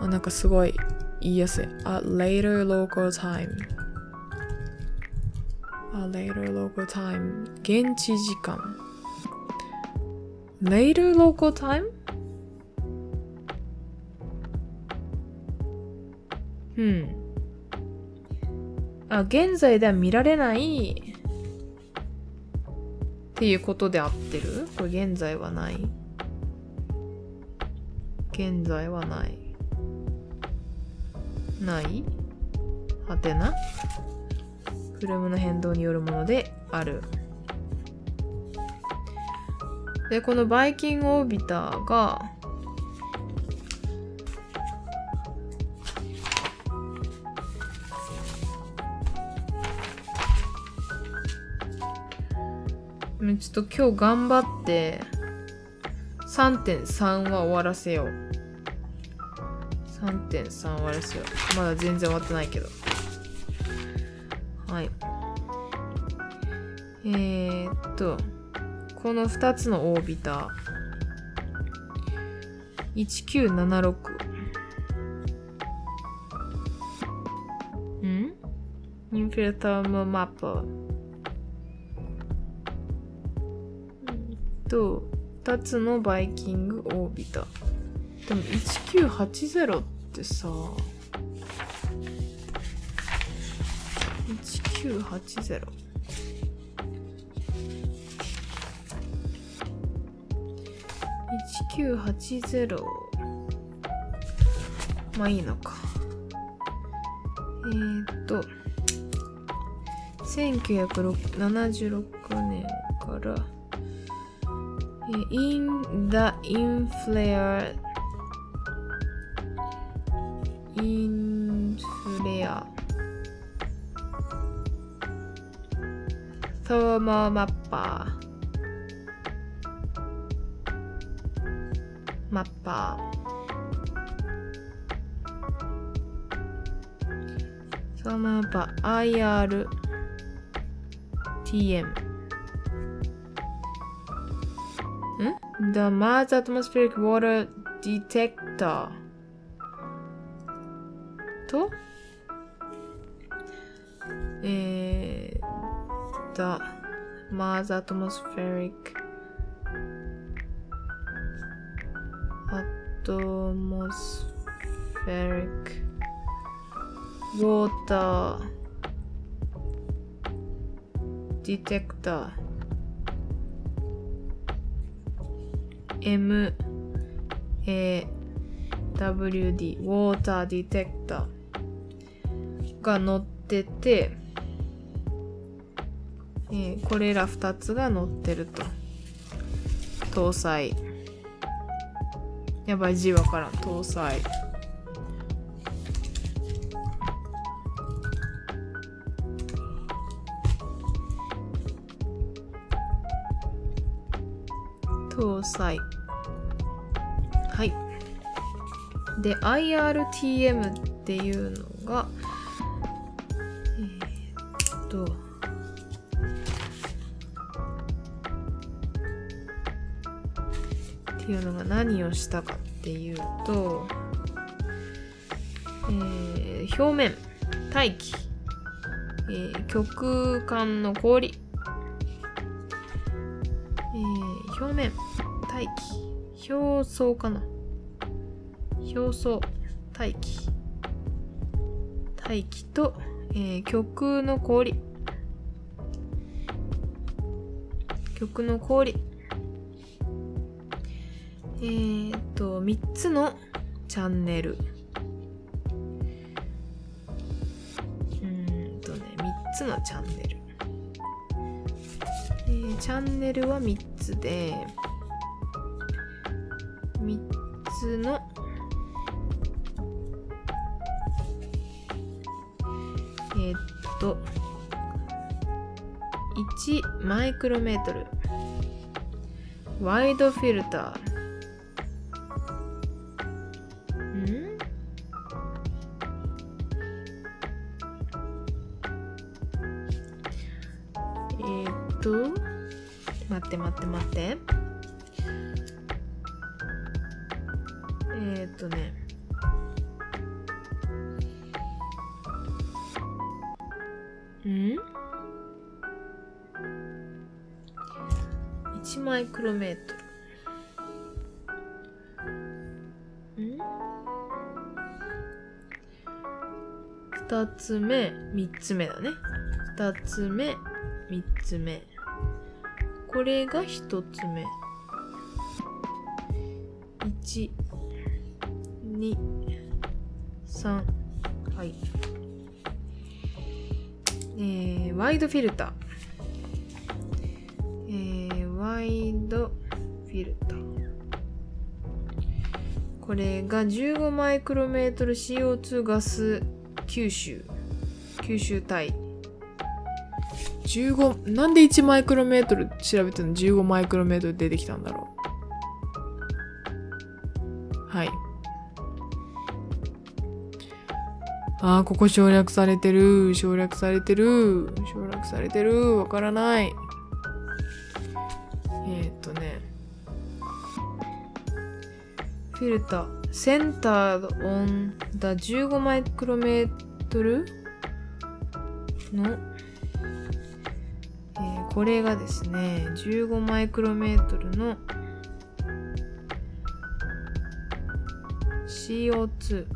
A: あなんかすごい言いやすい。at later local time a later local time 現地時間。later local time? うん。あ現在では見られない。っていうことで合ってる？これ現在はない。現在はない。ない？はてな？フルムの変動によるものであるでこのバイキングオービターがちょっと今日頑張って3.3は終わらせよう。3.3終わらせよう。まだ全然終わってないけど。はい。えー、っと、この2つのオービター。1976。ん？インフィルタームマップ。と、2つのバイキングオービター。でも1980ってさ1980 1980まあいいのか。えー、っと1976年から In the inflared イソーモマッパーマッパーソーモマッパー IRTM ん The Mars Atmospheric Water Detector と、えー、The Mars Atmospheric Atmospheric Water Detector M A W D Water Detector が載ってて、えー、これら2つが載ってると。搭載。やばい字わからん。搭載。搭載。はい。で、IRTM っていうのが、のが何をしたかっていうと、えー、表面大気、えー、極間の氷、えー、表面大気表層かな表層大気大気とえー、曲の氷曲の氷。えー、っと3つのチャンネル。うんとね3つのチャンネル。えーチャンネルは3つで3つのえーっと1マイクロメートル。ワイドフィルター。3つ目だね2つ目3つ目これが1つ目1 2 3はいえー、ワイドフィルター。えー、ワイドフィルター。これが15マイクロメートル CO2 ガス吸収。吸収体。15、なんで1マイクロメートル調べてるの？15マイクロメートル出てきたんだろう。はい。ああ、ここ省略されてる。省略されてる。省略されてる。わからない。えー、っとね。フィルター。センター on the 15マイクロメートル？の、えー、これがですね、15マイクロメートルの CO2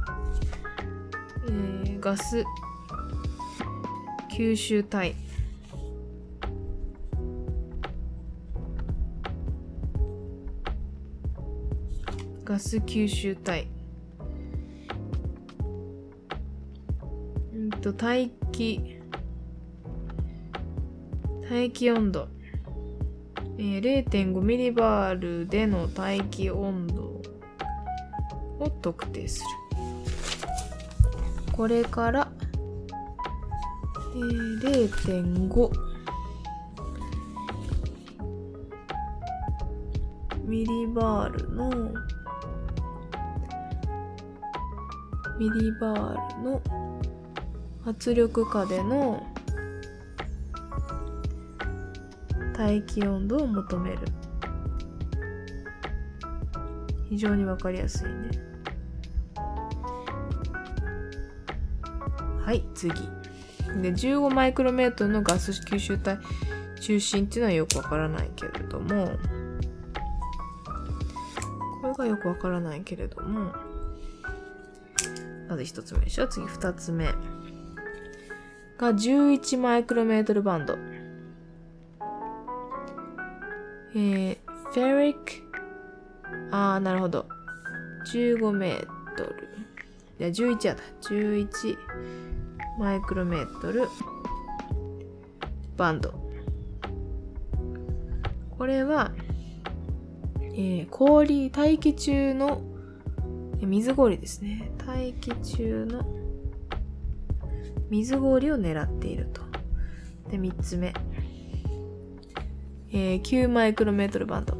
A: えー、ガス吸収体ガス吸収体うんと大気大気温度、えー、0.5ミリバールでの大気温度を特定する。これから、えー、0.5ミリバールのミリバールの圧力下での大気温度を求める。非常にわかりやすいね。はい次。で15マイクロメートルのガス吸収体中心っていうのはよくわからないけれども。これがよくわからないけれども。まず1つ目でしょ。次2つ目。が11マイクロメートルバンド。えー、フェリック。あーなるほど。15メートル。いや11やだ11マイクロメートル。バンド。これは、えー、氷大気中の水氷ですね。大気中の水氷を狙っていると。で3つ目、えー、9マイクロメートルバンド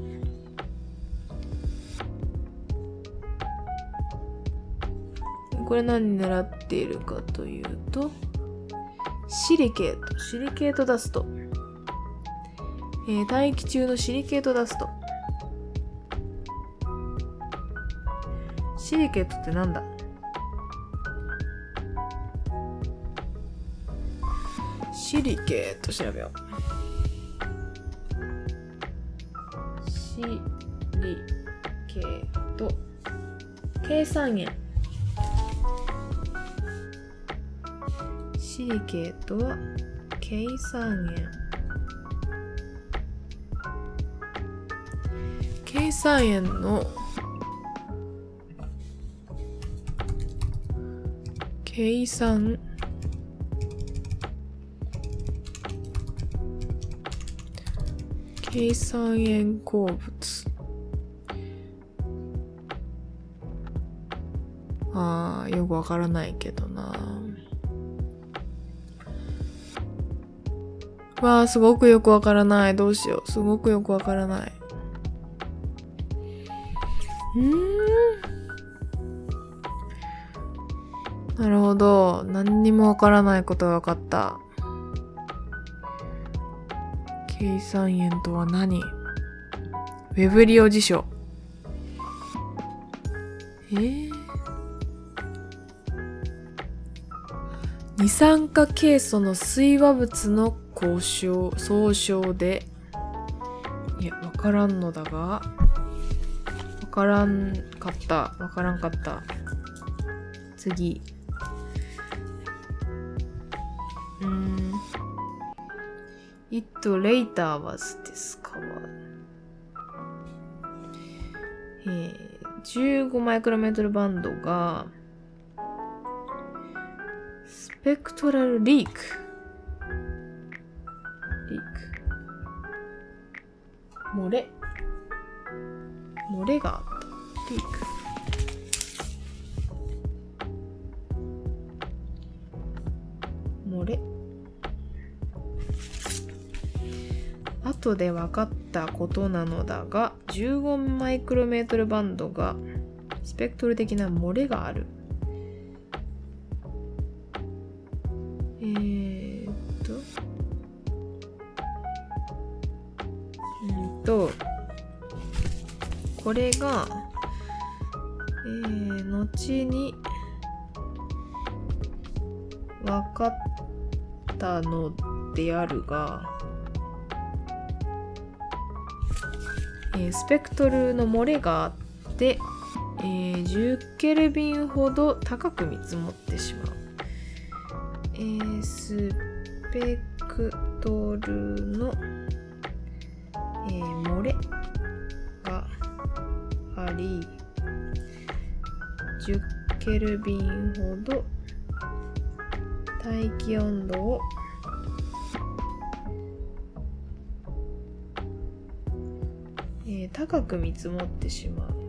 A: これ何狙っているかというと、シリケート、シリケートダスト。えー、大気中のシリケートダスト。シリケートってなんだ？シリケート調べよう。計算円。シリケートは計算円計算円の計算計算円鉱物。くわからないけどな。わあ、すごくよくわからない。どうしよう。すごくよくわからない。うーん。なるほど。何にもわからないことがわかった。計算円とは何？ウェブ利用辞書。えー、二酸化ケイ素の水和物の交渉、総称で、いや、わからんのだが、わからんかった。わからんかった。次。うん。It later was discovered. えー、15マイクロメートルバンドが、ペクトラルリーク。リーク。漏れ。漏れがあった。リーク。漏れ。後で分かったことなのだが、15マイクロメートルバンドがスペクトル的な漏れがある。れが、えー、後に分かったのであるが、えースペクトルの漏れがあって、えー10ケルビンほど高く見積もってしまう。えースペクトルの、えー漏れり、10ケルビンほど大気温度をえー高く見積もってしまう。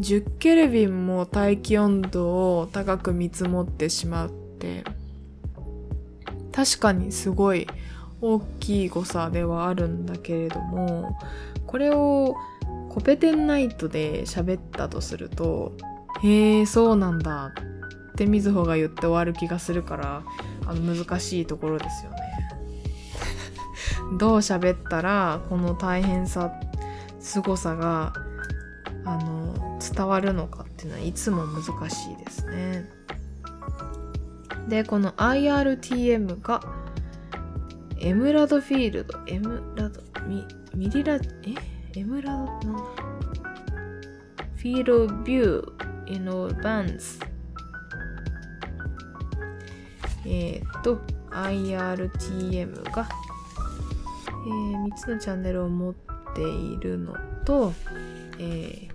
A: 10ケルビンも大気温度を高く見積もってしまうって確かにすごい大きい誤差ではあるんだけれどもこれをコペテンナイトで喋ったとするとへえそうなんだってみずほが言って終わる気がするからあの難しいところですよね。どう喋ったらこの大変さ凄さがあの伝わるのかっていうのはいつも難しいですね。でこの IRTM がエムラドフィールド。エムラドミミリラえ？エムラドなん？だフィールドビュー in all bands えっ、と IRTM が、えー3つのチャンネルを持っているのと、えー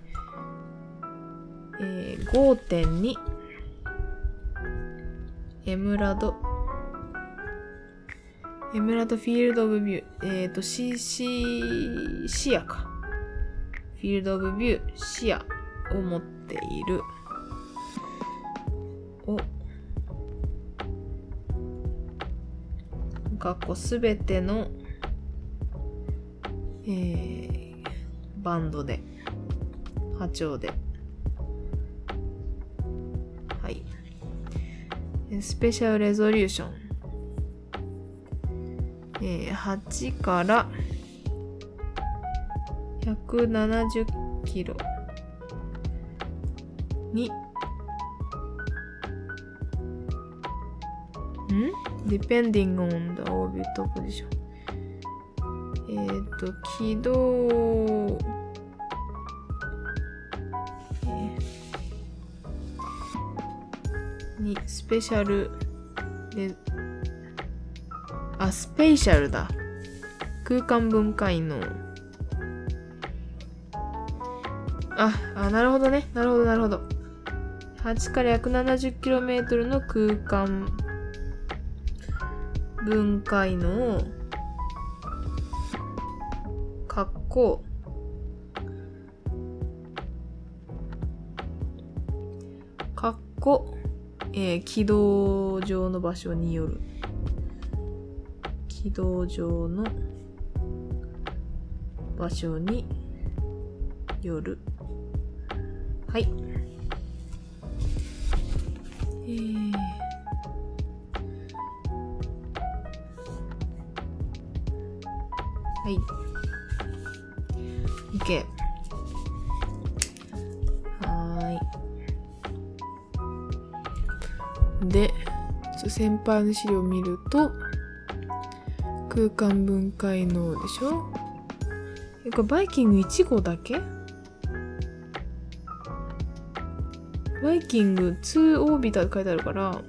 A: えー5.2エムラドエムラドフィールドオブビューえっ、と CC 視野か。フィールドオブビュー視野を持っている。をかっこすべての、えーバンドで波長で。はい。スペシャルレゾリューション、えー8から170キロにん depending on the orbit position えっ、と軌道えーにスペシャルであスペーシャルだ。空間分解能ああなるほどね。なるほどなるほど。8から 170km の空間分解の。括弧括弧、えー、軌道上の場所による。軌道上の場所によるはいえーはい。OK。はーい。で、先輩の資料を見ると、空間分解能でしょ？え、これバイキング1号だけ？バイキング2オービタって書いてあるから、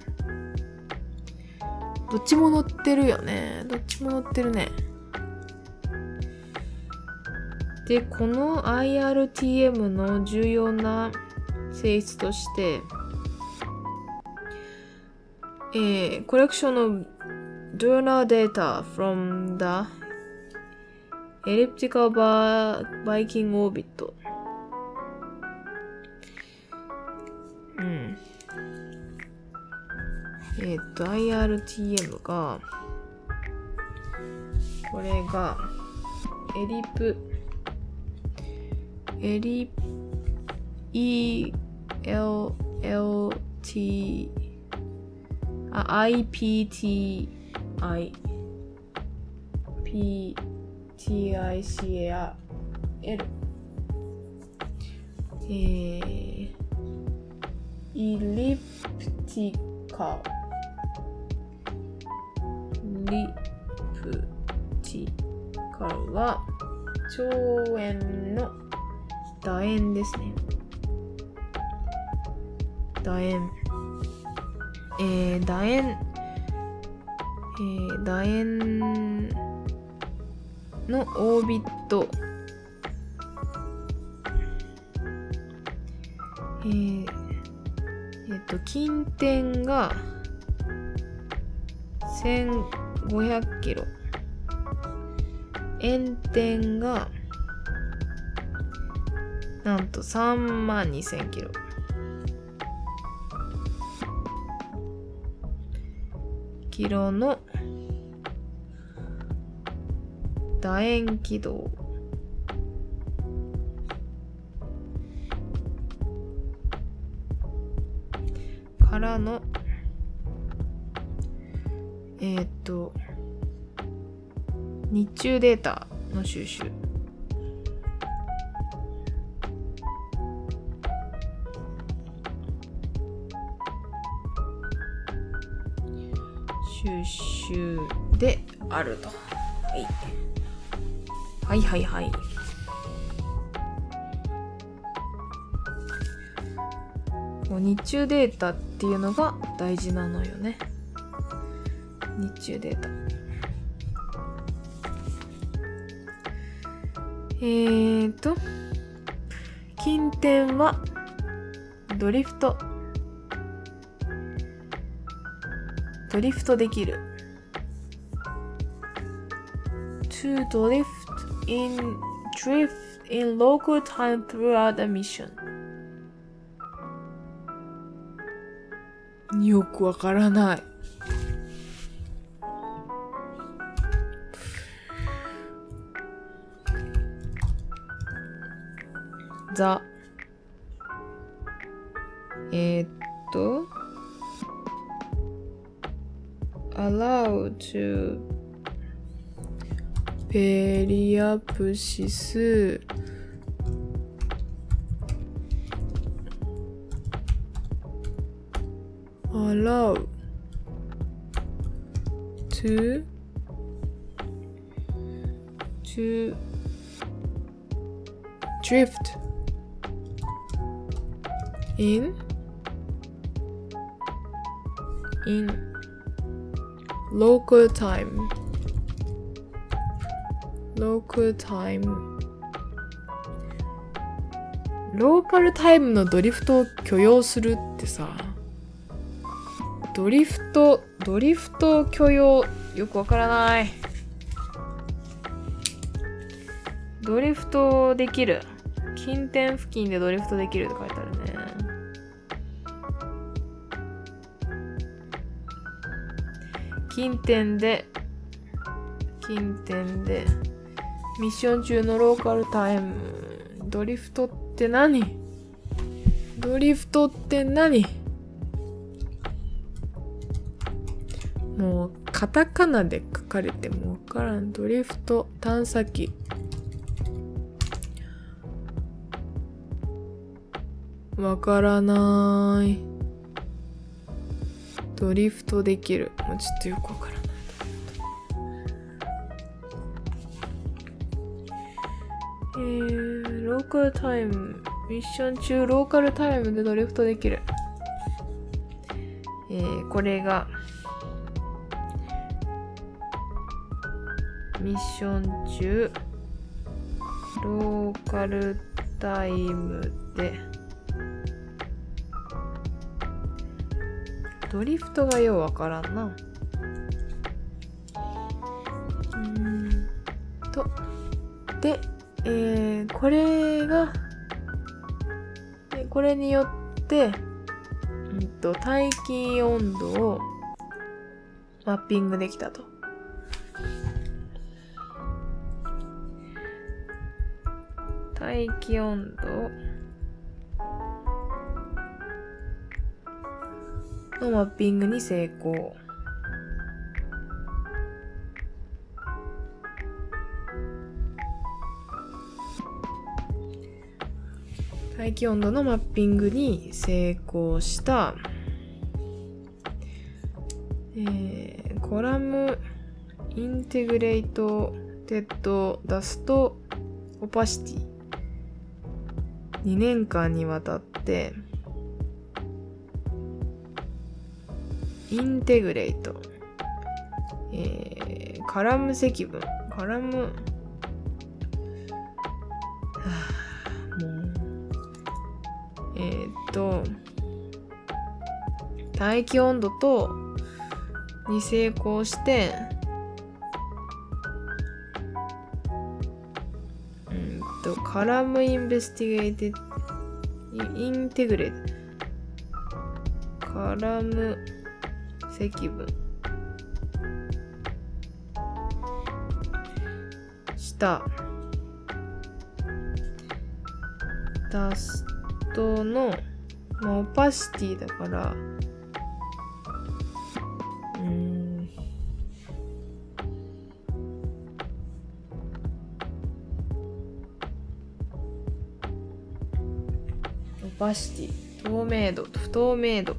A: どっちも乗ってるよね。どっちも乗ってるね。で、この IRTM の重要な性質として、えー、collection of donor data from the elliptical Viking orbit うん。えっ、ー、と、IRTM が、これが、エリプ、エリ、E、L、L、T、あ、IPT、I、P、T、I、C、A、L。えー、イリプティカリプティカルは腸炎の楕円ですね。楕円。えー、楕円、えー、楕円のオービット、えー、えっ、と、近点が1500キロ。円点がなんと3万2000キロ。キロの楕円軌道からのえー、っと日中データの収集収集であると。はい。はいはいはい。日中データっていうのが大事なのよね。日中データ。えーと、近点はドリフトドリフトできる to drift in drift in local time throughout the mission よくわからない。ザ。えー、っと。allowed to ペリアプシス allow to to drift in in local time Local time ローカルタイムのドリフトを許容するってさ、ドリフト、ドリフト許容、よくわからない。ドリフトできる。近点付近でドリフトできるって書いてあるね。近点で、近点で、ミッション中のローカルタイム、ドリフトって何？ドリフトって何？もう、カタカナで書かれてもわからん。ドリフト、探査機。わからない。ドリフトできる。もうちょっとよくわからなー、ローカルタイム。ミッション中、ローカルタイムでドリフトできる。えー、これが、ミッション中、ローカルタイムで、ドリフトがようわからんな。うんと。で、えー、これが、これによって、うんと、大気温度をマッピングできたと。大気温度のマッピングに成功。大気温度のマッピングに成功した、えーコラムIntegrated dust opacity。2年間にわたって integrate、えーカラム積分。カラム。はあ。えーっと大気温度とに成功してうんとカラムインベスティゲーティインテグレートカラム積分した。ダストの、まあ、オパシティだからうん。オパシティ。透明度。不透明度。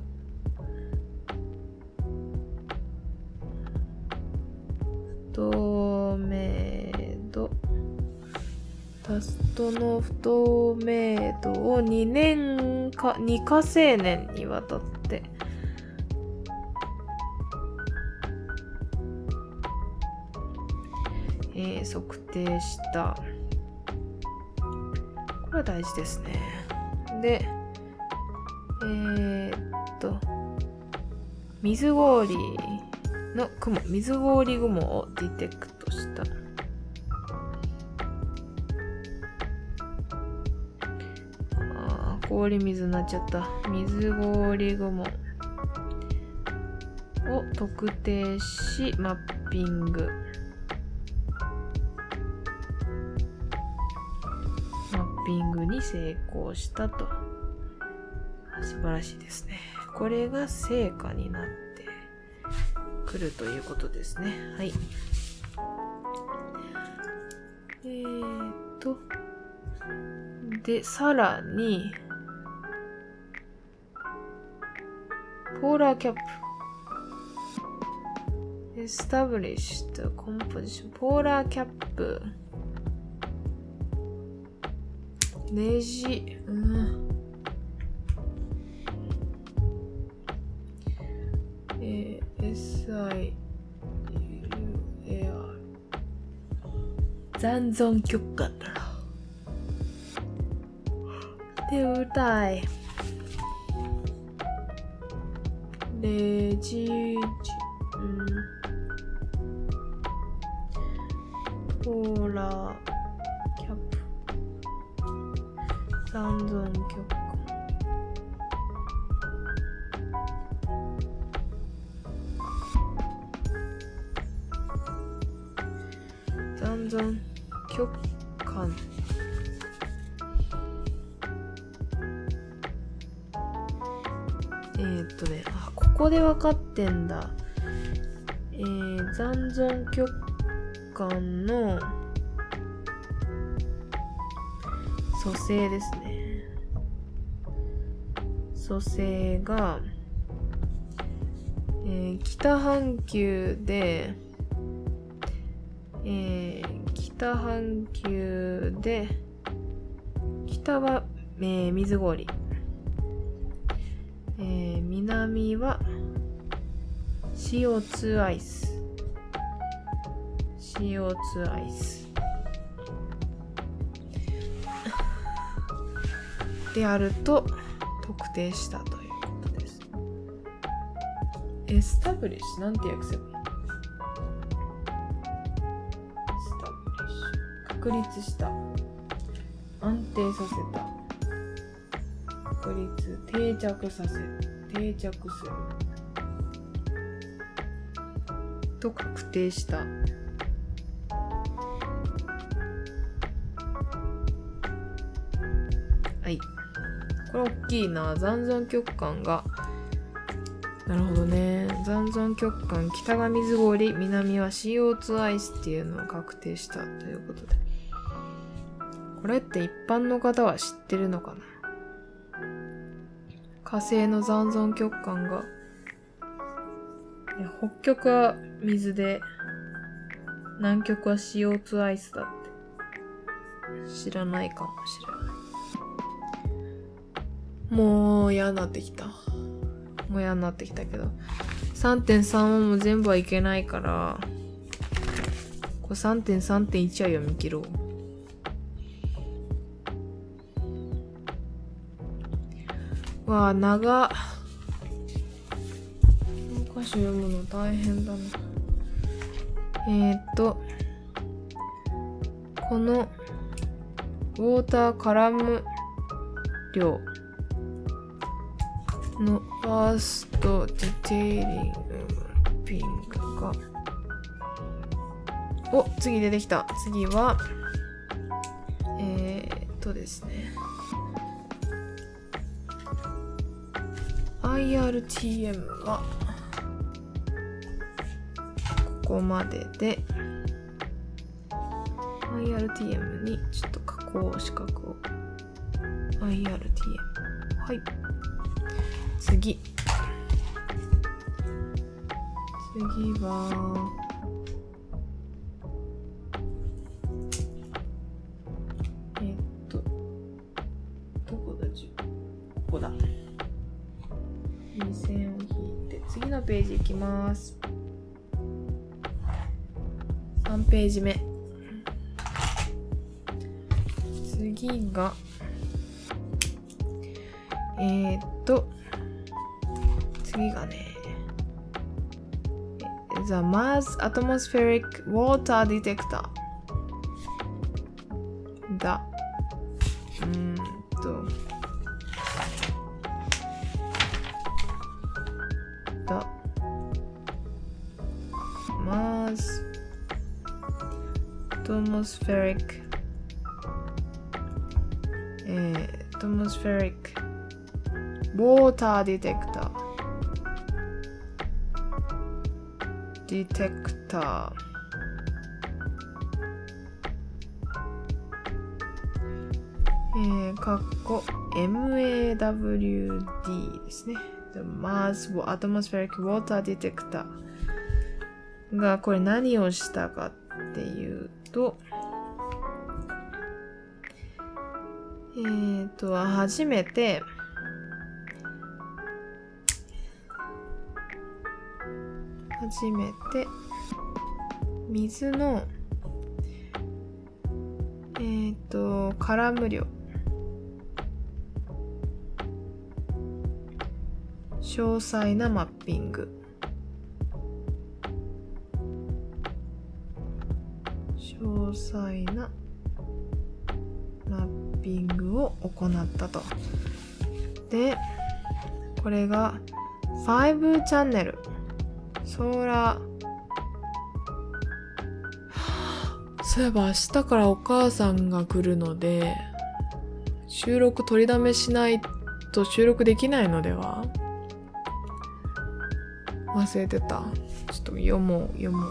A: ダストの不透明度を2年か2か生年にわたって。えー測定した。これは大事ですね。でえーっと水氷の雲水氷雲をディテク氷水になっちゃった。水氷雲。を特定しマッピング。マッピングに成功したと。素晴らしいですね。これが成果になってくるということですね。はい。えーっと。で、さらに、ポーラーキャップ。established composition ポーラーキャップ。ネジ、うん。えー、SI、UAR。残存曲感だな。眠たい。レジジうん。ポーラーキャップ。残存曲か。で分かってんだ。えー、残存曲感の蘇生ですね。蘇生が、えー、北半球で、えー、北半球で、北は、えー、水氷。えー、南は CO2 アイス。CO2 アイス。であると特定したということです。Establish。なんて訳せばいい establish。確立した。安定させた。確立。定着させ定着する。と確定した。はい。これ大きいな。残存極感が。なるほどね。残存極感北が水氷南は CO2 アイスっていうのを確定したということで。これって一般の方は知ってるのかな？火星の残存極寒が。北極は水で南極は CO2 アイスだって。知らないかもしれない。もう嫌になってきた。もう嫌になってきたけど。3.3も全部はいけないからこれ3.3.1は読み切ろう。わあ長教科書読むの大変だな。えー、っとこのウォーターカラム量のファーストディテイリングピングがお次出てきた。次はえー、っとですね。IRTM はここまでで IRTM にちょっと加工資格を。IRTM はい。次。次はえっとどこだじここだ。線を引いて次のページいきます。ページ目次がえー、っと次がね The Mars Atmospheric Water Detector atmospheric えー、atmospheric water detector detector えー、かっこ MAWD ですね。The Mars Atmospheric Water Detector がこれ何をしたかっていうと、えー、っと、初めて、初めて、水の、えー、っと、絡む量。詳細なマッピング。詳細なを行ったと。でこれが5チャンネル。ソーラー。そういえば明日からお母さんが来るので収録取りだめしないと収録できないのでは？忘れてた。ちょっと読もう読もう。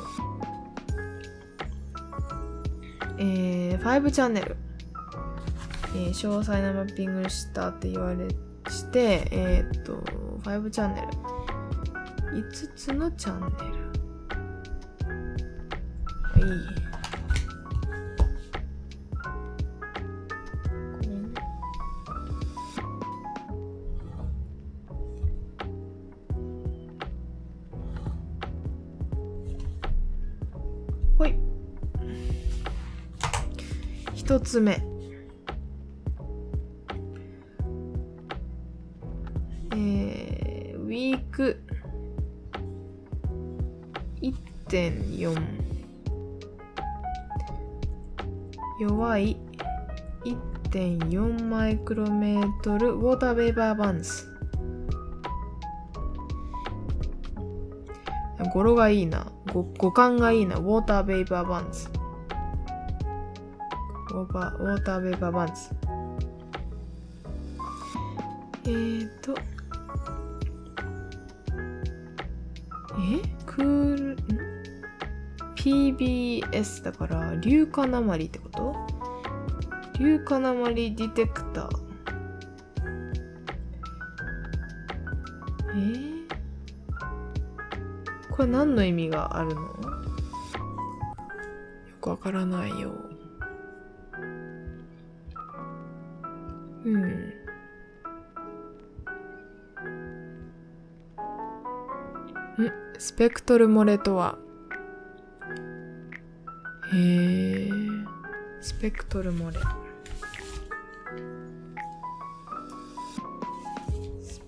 A: えー、5チャンネル、えー、詳細なマッピングしたって言われしてえー、っと5チャンネル。5つのチャンネル。い。い。一つ目。い1.4マイクロメートルウォーターベイバーバンズ。語呂がいいな。語感がいいな。ウォーターベイバーバンズ。ウォーバー、ウォーターベーパーバンズ。えーと、え？クール、?PBS だから、硫化鉛ってこと？硫化鉛ディテクター。えー、これ何の意味があるの？よくわからないよ。うん。ん？スペクトル漏れとは？へえスペクトル漏れ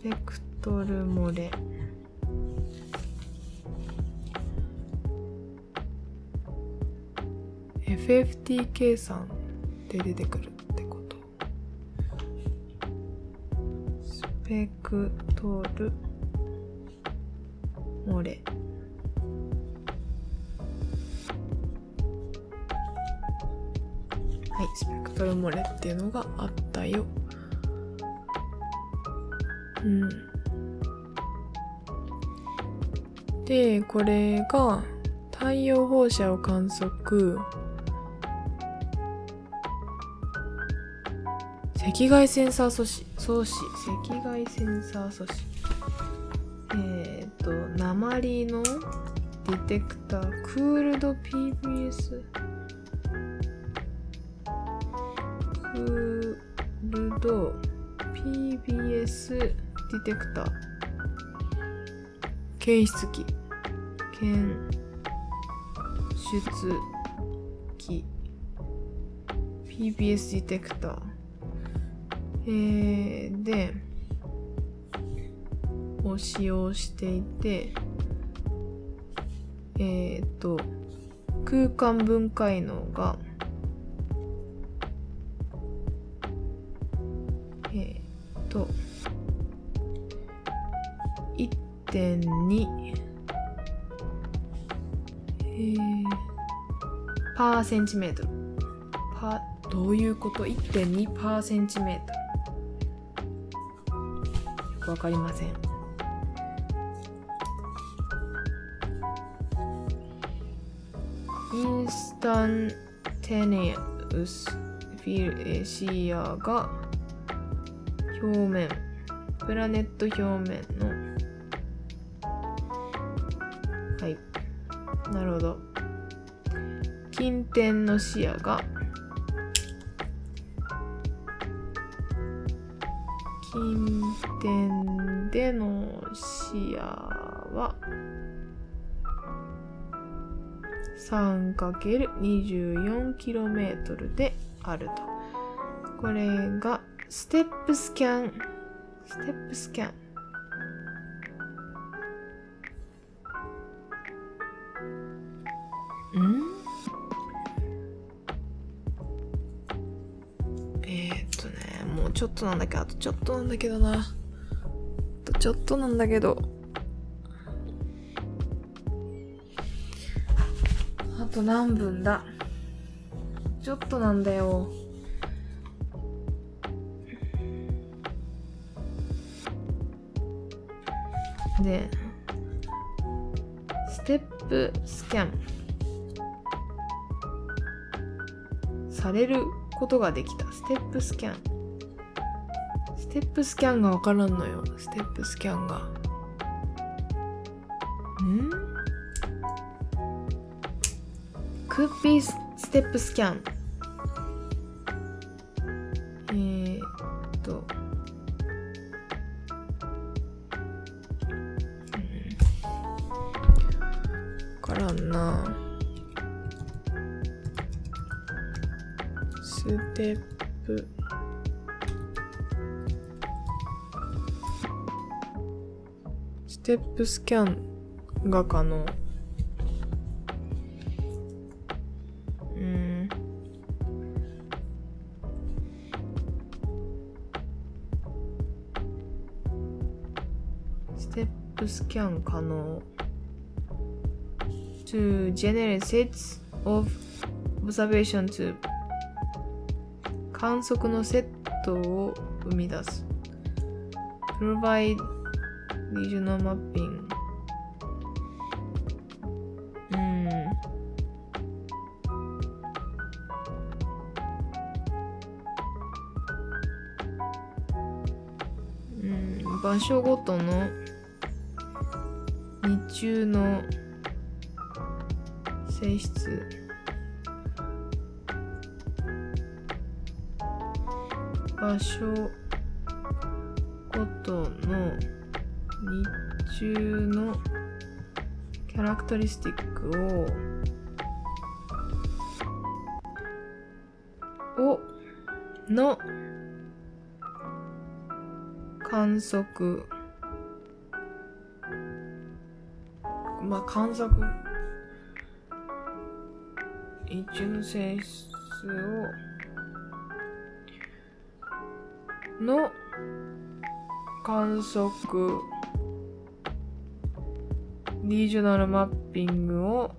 A: スペクトル漏れ。FFT 計算で出てくるってこと。スペクトル漏れ。はいスペクトル漏れっていうのがあったよ。うん。でこれが太陽放射を観測。赤外センサー素子素子赤外センサー素子えっ、ー、と鉛のディテクタークールド PBS クールド PBS ディテクター。検出器検出器 PBS ディテクター。えー、で、を使用していて、えっ、ー、と、空間分解能が、1.2%パどういうこと ?1.2% よくわかりません。インスタンテネウスフィルシアが表面。プラネット表面のの視野が近辺での視野は 3×24km であると。これがステップスキャン。ステップスキャン。うん？ちょっとなんだけど、あとちょっとなんだけどな。あとちょっとなんだけど。あと何分だちょっとなんだよ。で、ステップスキャンされることができた。ステップスキャン。ステップスキャンがわからんのよ。ステップスキャンが。ん？could be step scan えー、っと、うん。わからんな。ステップテップスキャンが可能うんステップスキャン可能 to generate sets of observation to 観測のセットを生み出す provide regional mapping うんうん。場所ごとの日中の性質。場所ごとの中のキャラクタリスティックををの観測。まあ観測。日中の性質をの観測。リージョナルマッピングを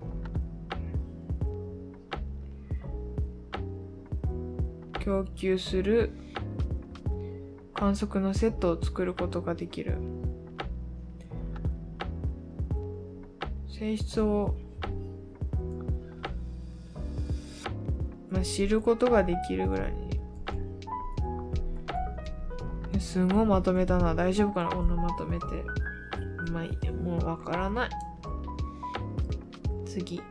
A: 供給する観測のセットを作ることができる。性質を、まあ、知ることができるぐらいに。すごいまとめたな。大丈夫かな？こんなまとめて。まあいい。もうわからない。次。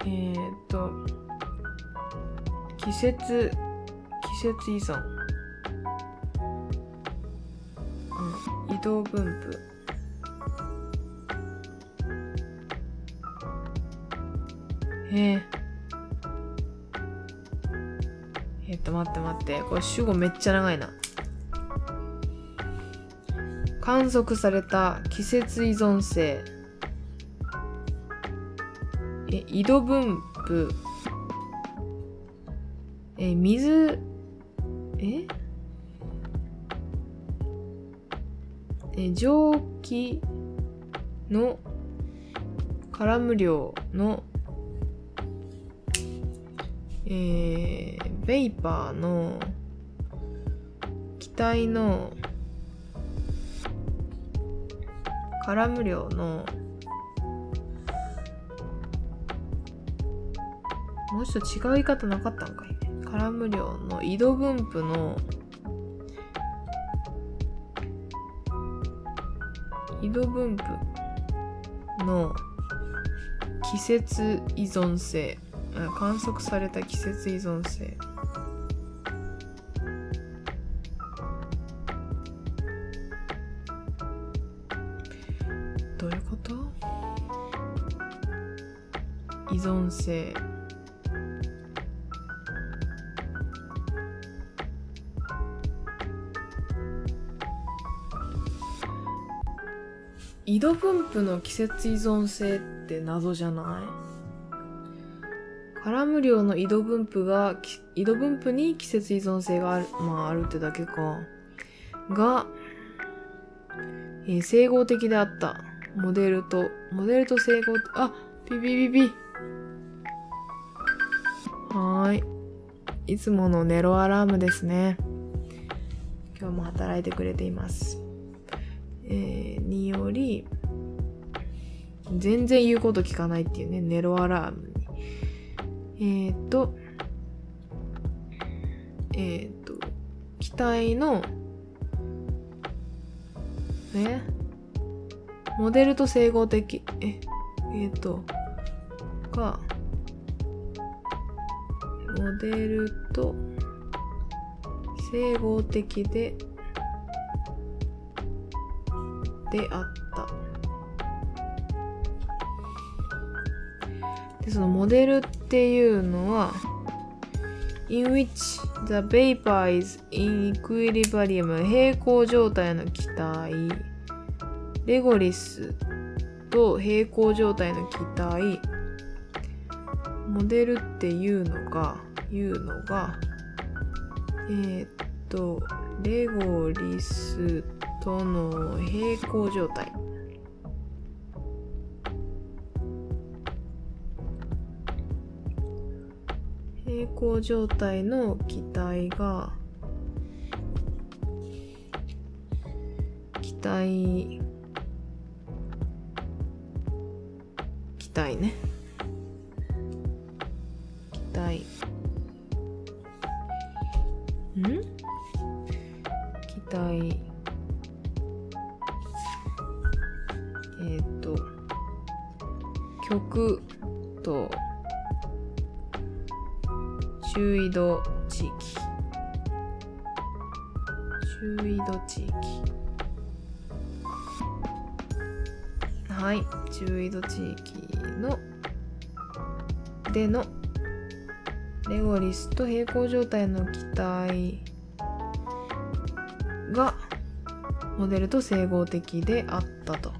A: えー、っと季節季節依存、うん、移動分布。えー、えっと待って待って。これ主語めっちゃ長いな。観測された季節依存性。え緯度分布。え水え？え蒸気のカラム量のえー、ベイパーの気体のカラム量のもうちょっと違う言い方なかったんかい？ねカラム量の緯度分布の緯度分布の季節依存性。観測された季節依存性。の季節依存性って謎じゃない？カラム量の緯度分布が、緯度分布に季節依存性がある、まああるってだけか。が、えー、整合的であった。モデルと、モデルと整合、あ、ピピピピ。はーい。いつものネロアラームですね。今日も働いてくれています。えー、により、全然言うこと聞かないっていうね、ネロアラームに。えっ、と、えっ、と、機体の、え？モデルと整合的、え、えっ、と、が、モデルと整合的で、であった。で、そのモデルっていうのは、in which the vapor is in equilibrium 平行状態の気体。レゴリスと平行状態の気体。モデルっていうのがいうのがえー、っとレゴリスとの平行状態。行状態の気体が気体気体ね。気体ん？気体えっ、ー、と曲と中緯度地域。中緯度地域。はい。中緯度地域のでのレゴリスと平行状態の気体がモデルと整合的であったと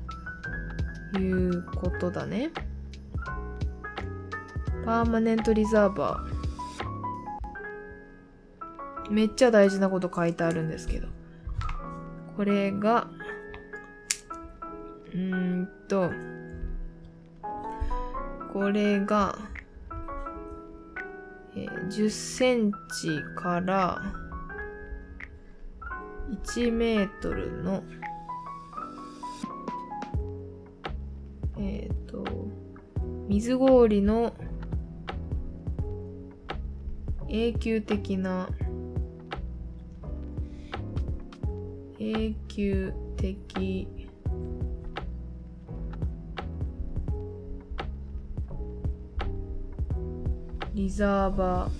A: いうことだね。パーマネントリザーバーめっちゃ大事なこと書いてあるんですけど。これが、うーんと、これが、えー、10センチから1メートルの、えっ、ー、と、水氷の永久的な永久的リザーバー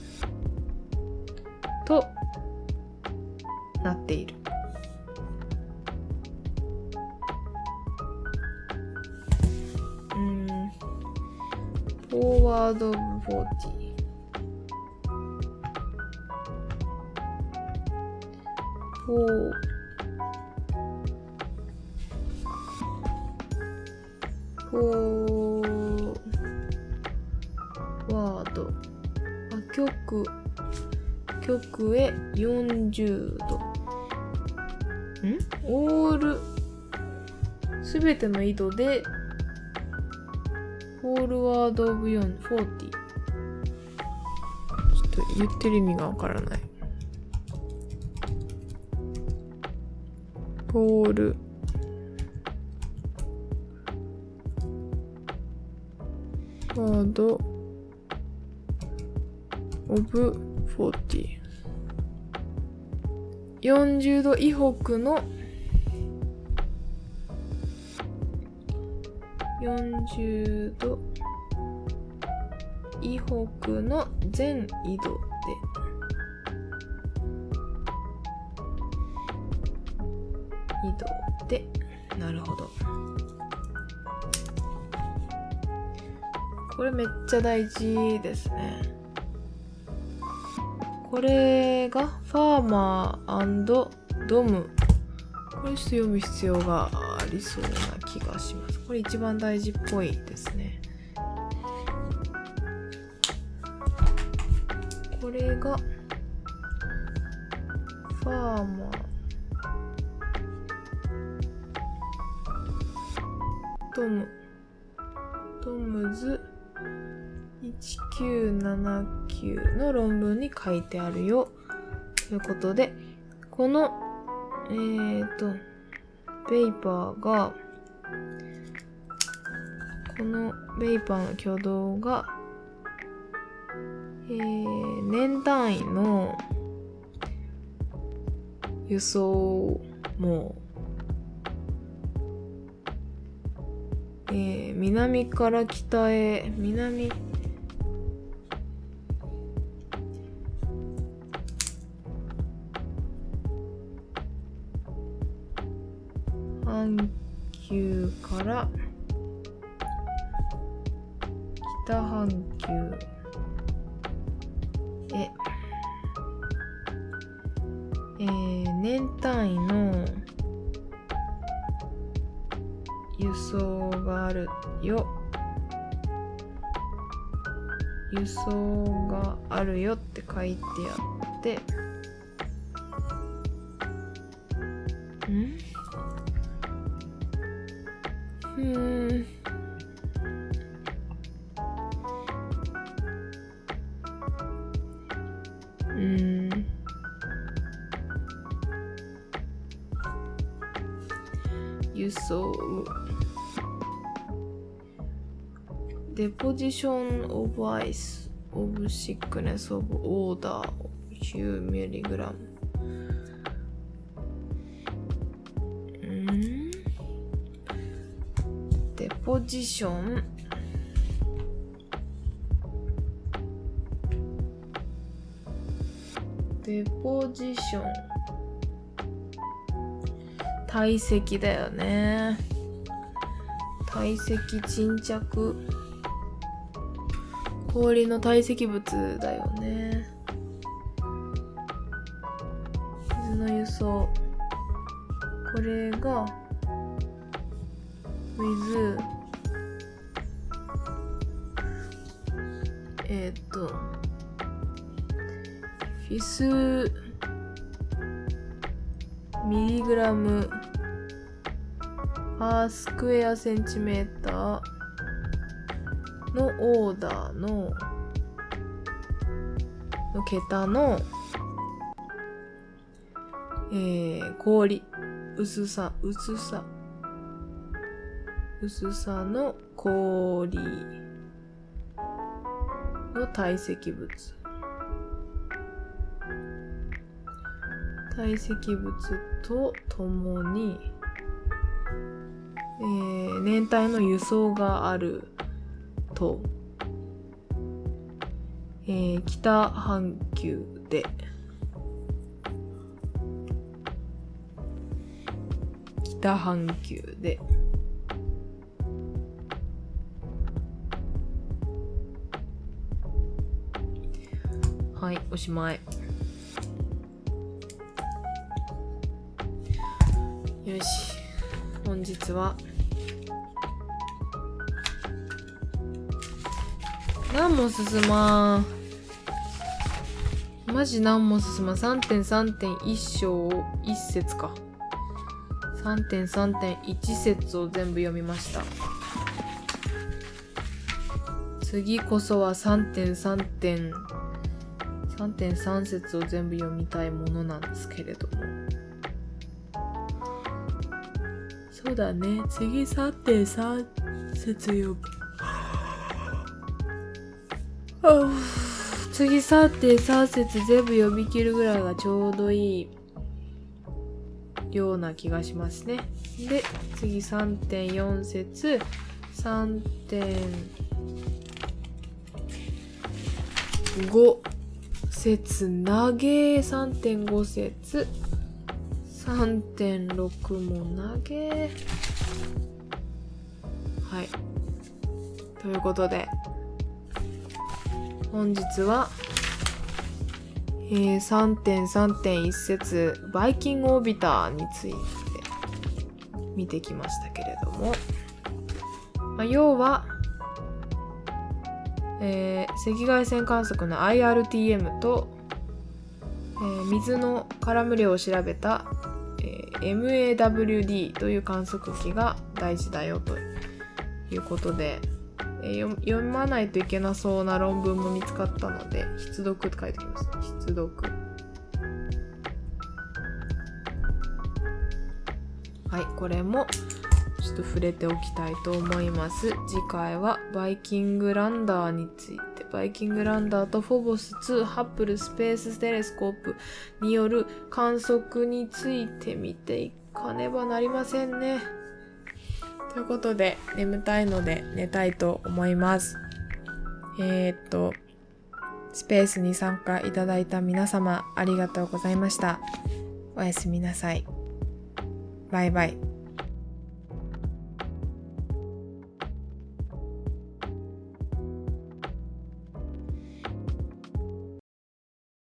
A: となっている。うん。フォーワード・オブ・フォーティフォーフォーワード。あ、極、極へ40度。ん？オール、すべての緯度で、フォールワードオブ4、40。ちょっと言ってる意味がわからない。フォール、ワード。オブ40 40度以北の。40度以北の全緯度で。緯度で。なるほど。これめっちゃ大事ですね。これがファーマードム。これ読む必要がありそうな気がします。これ一番大事っぽいですね。これがファーマートム1979の論文に書いてあるよ。ということでこのえっ、ー、とベイパーがこのベイパーの挙動がえー、年単位の輸送もえー、南から北へ南半球から北半球ええー、年単位の輸送があるよ。輸送があるよって書いてあって。ん？ションオブアイスオブシックネスオブオーダーヒューミリグラムデポジションデポジション体積だよね。体積沈着。氷の堆積物だよね。水の輸送。これが with えっ、とフィスミリグラム。パースクエアセンチメーター。オーダーのの桁の、えー、氷。薄さ薄さ。薄さの氷。の堆積物。堆積物とともに、えー、年体の輸送があると、えー、北半球で。北半球で。はいおしまい。よし。本日は何も進まん。マジ何も進まん。3.3.1章を1節か。3.3.1節を全部読みました。次こそは3.3.3.3節を全部読みたいものなんですけれども。そうだね。次3.3節読む次3.3節全部読み切るぐらいがちょうどいいような気がしますね。で、次3.4節、3.5節、投げ3.5節、3.6も投げ。はい。ということで、本日は、えー、3.3.1節バイキングオービターについて見てきましたけれども、まあ、要はえー赤外線観測の IRTM と、えー水のカラム量を調べた、えー MAWD という観測器が大事だよということで、えー読まないといけなそうな論文も見つかったので必読って書いてきます。必読。はいこれもちょっと触れておきたいと思います。次回はバイキングランダーについて。バイキングランダーとフォボス2ハッブルスペーステレスコープによる観測について見ていかねばなりませんね。ということで眠たいので寝たいと思います。えー、っとスペースに参加いただいた皆様ありがとうございました。おやすみなさい。バイバイ。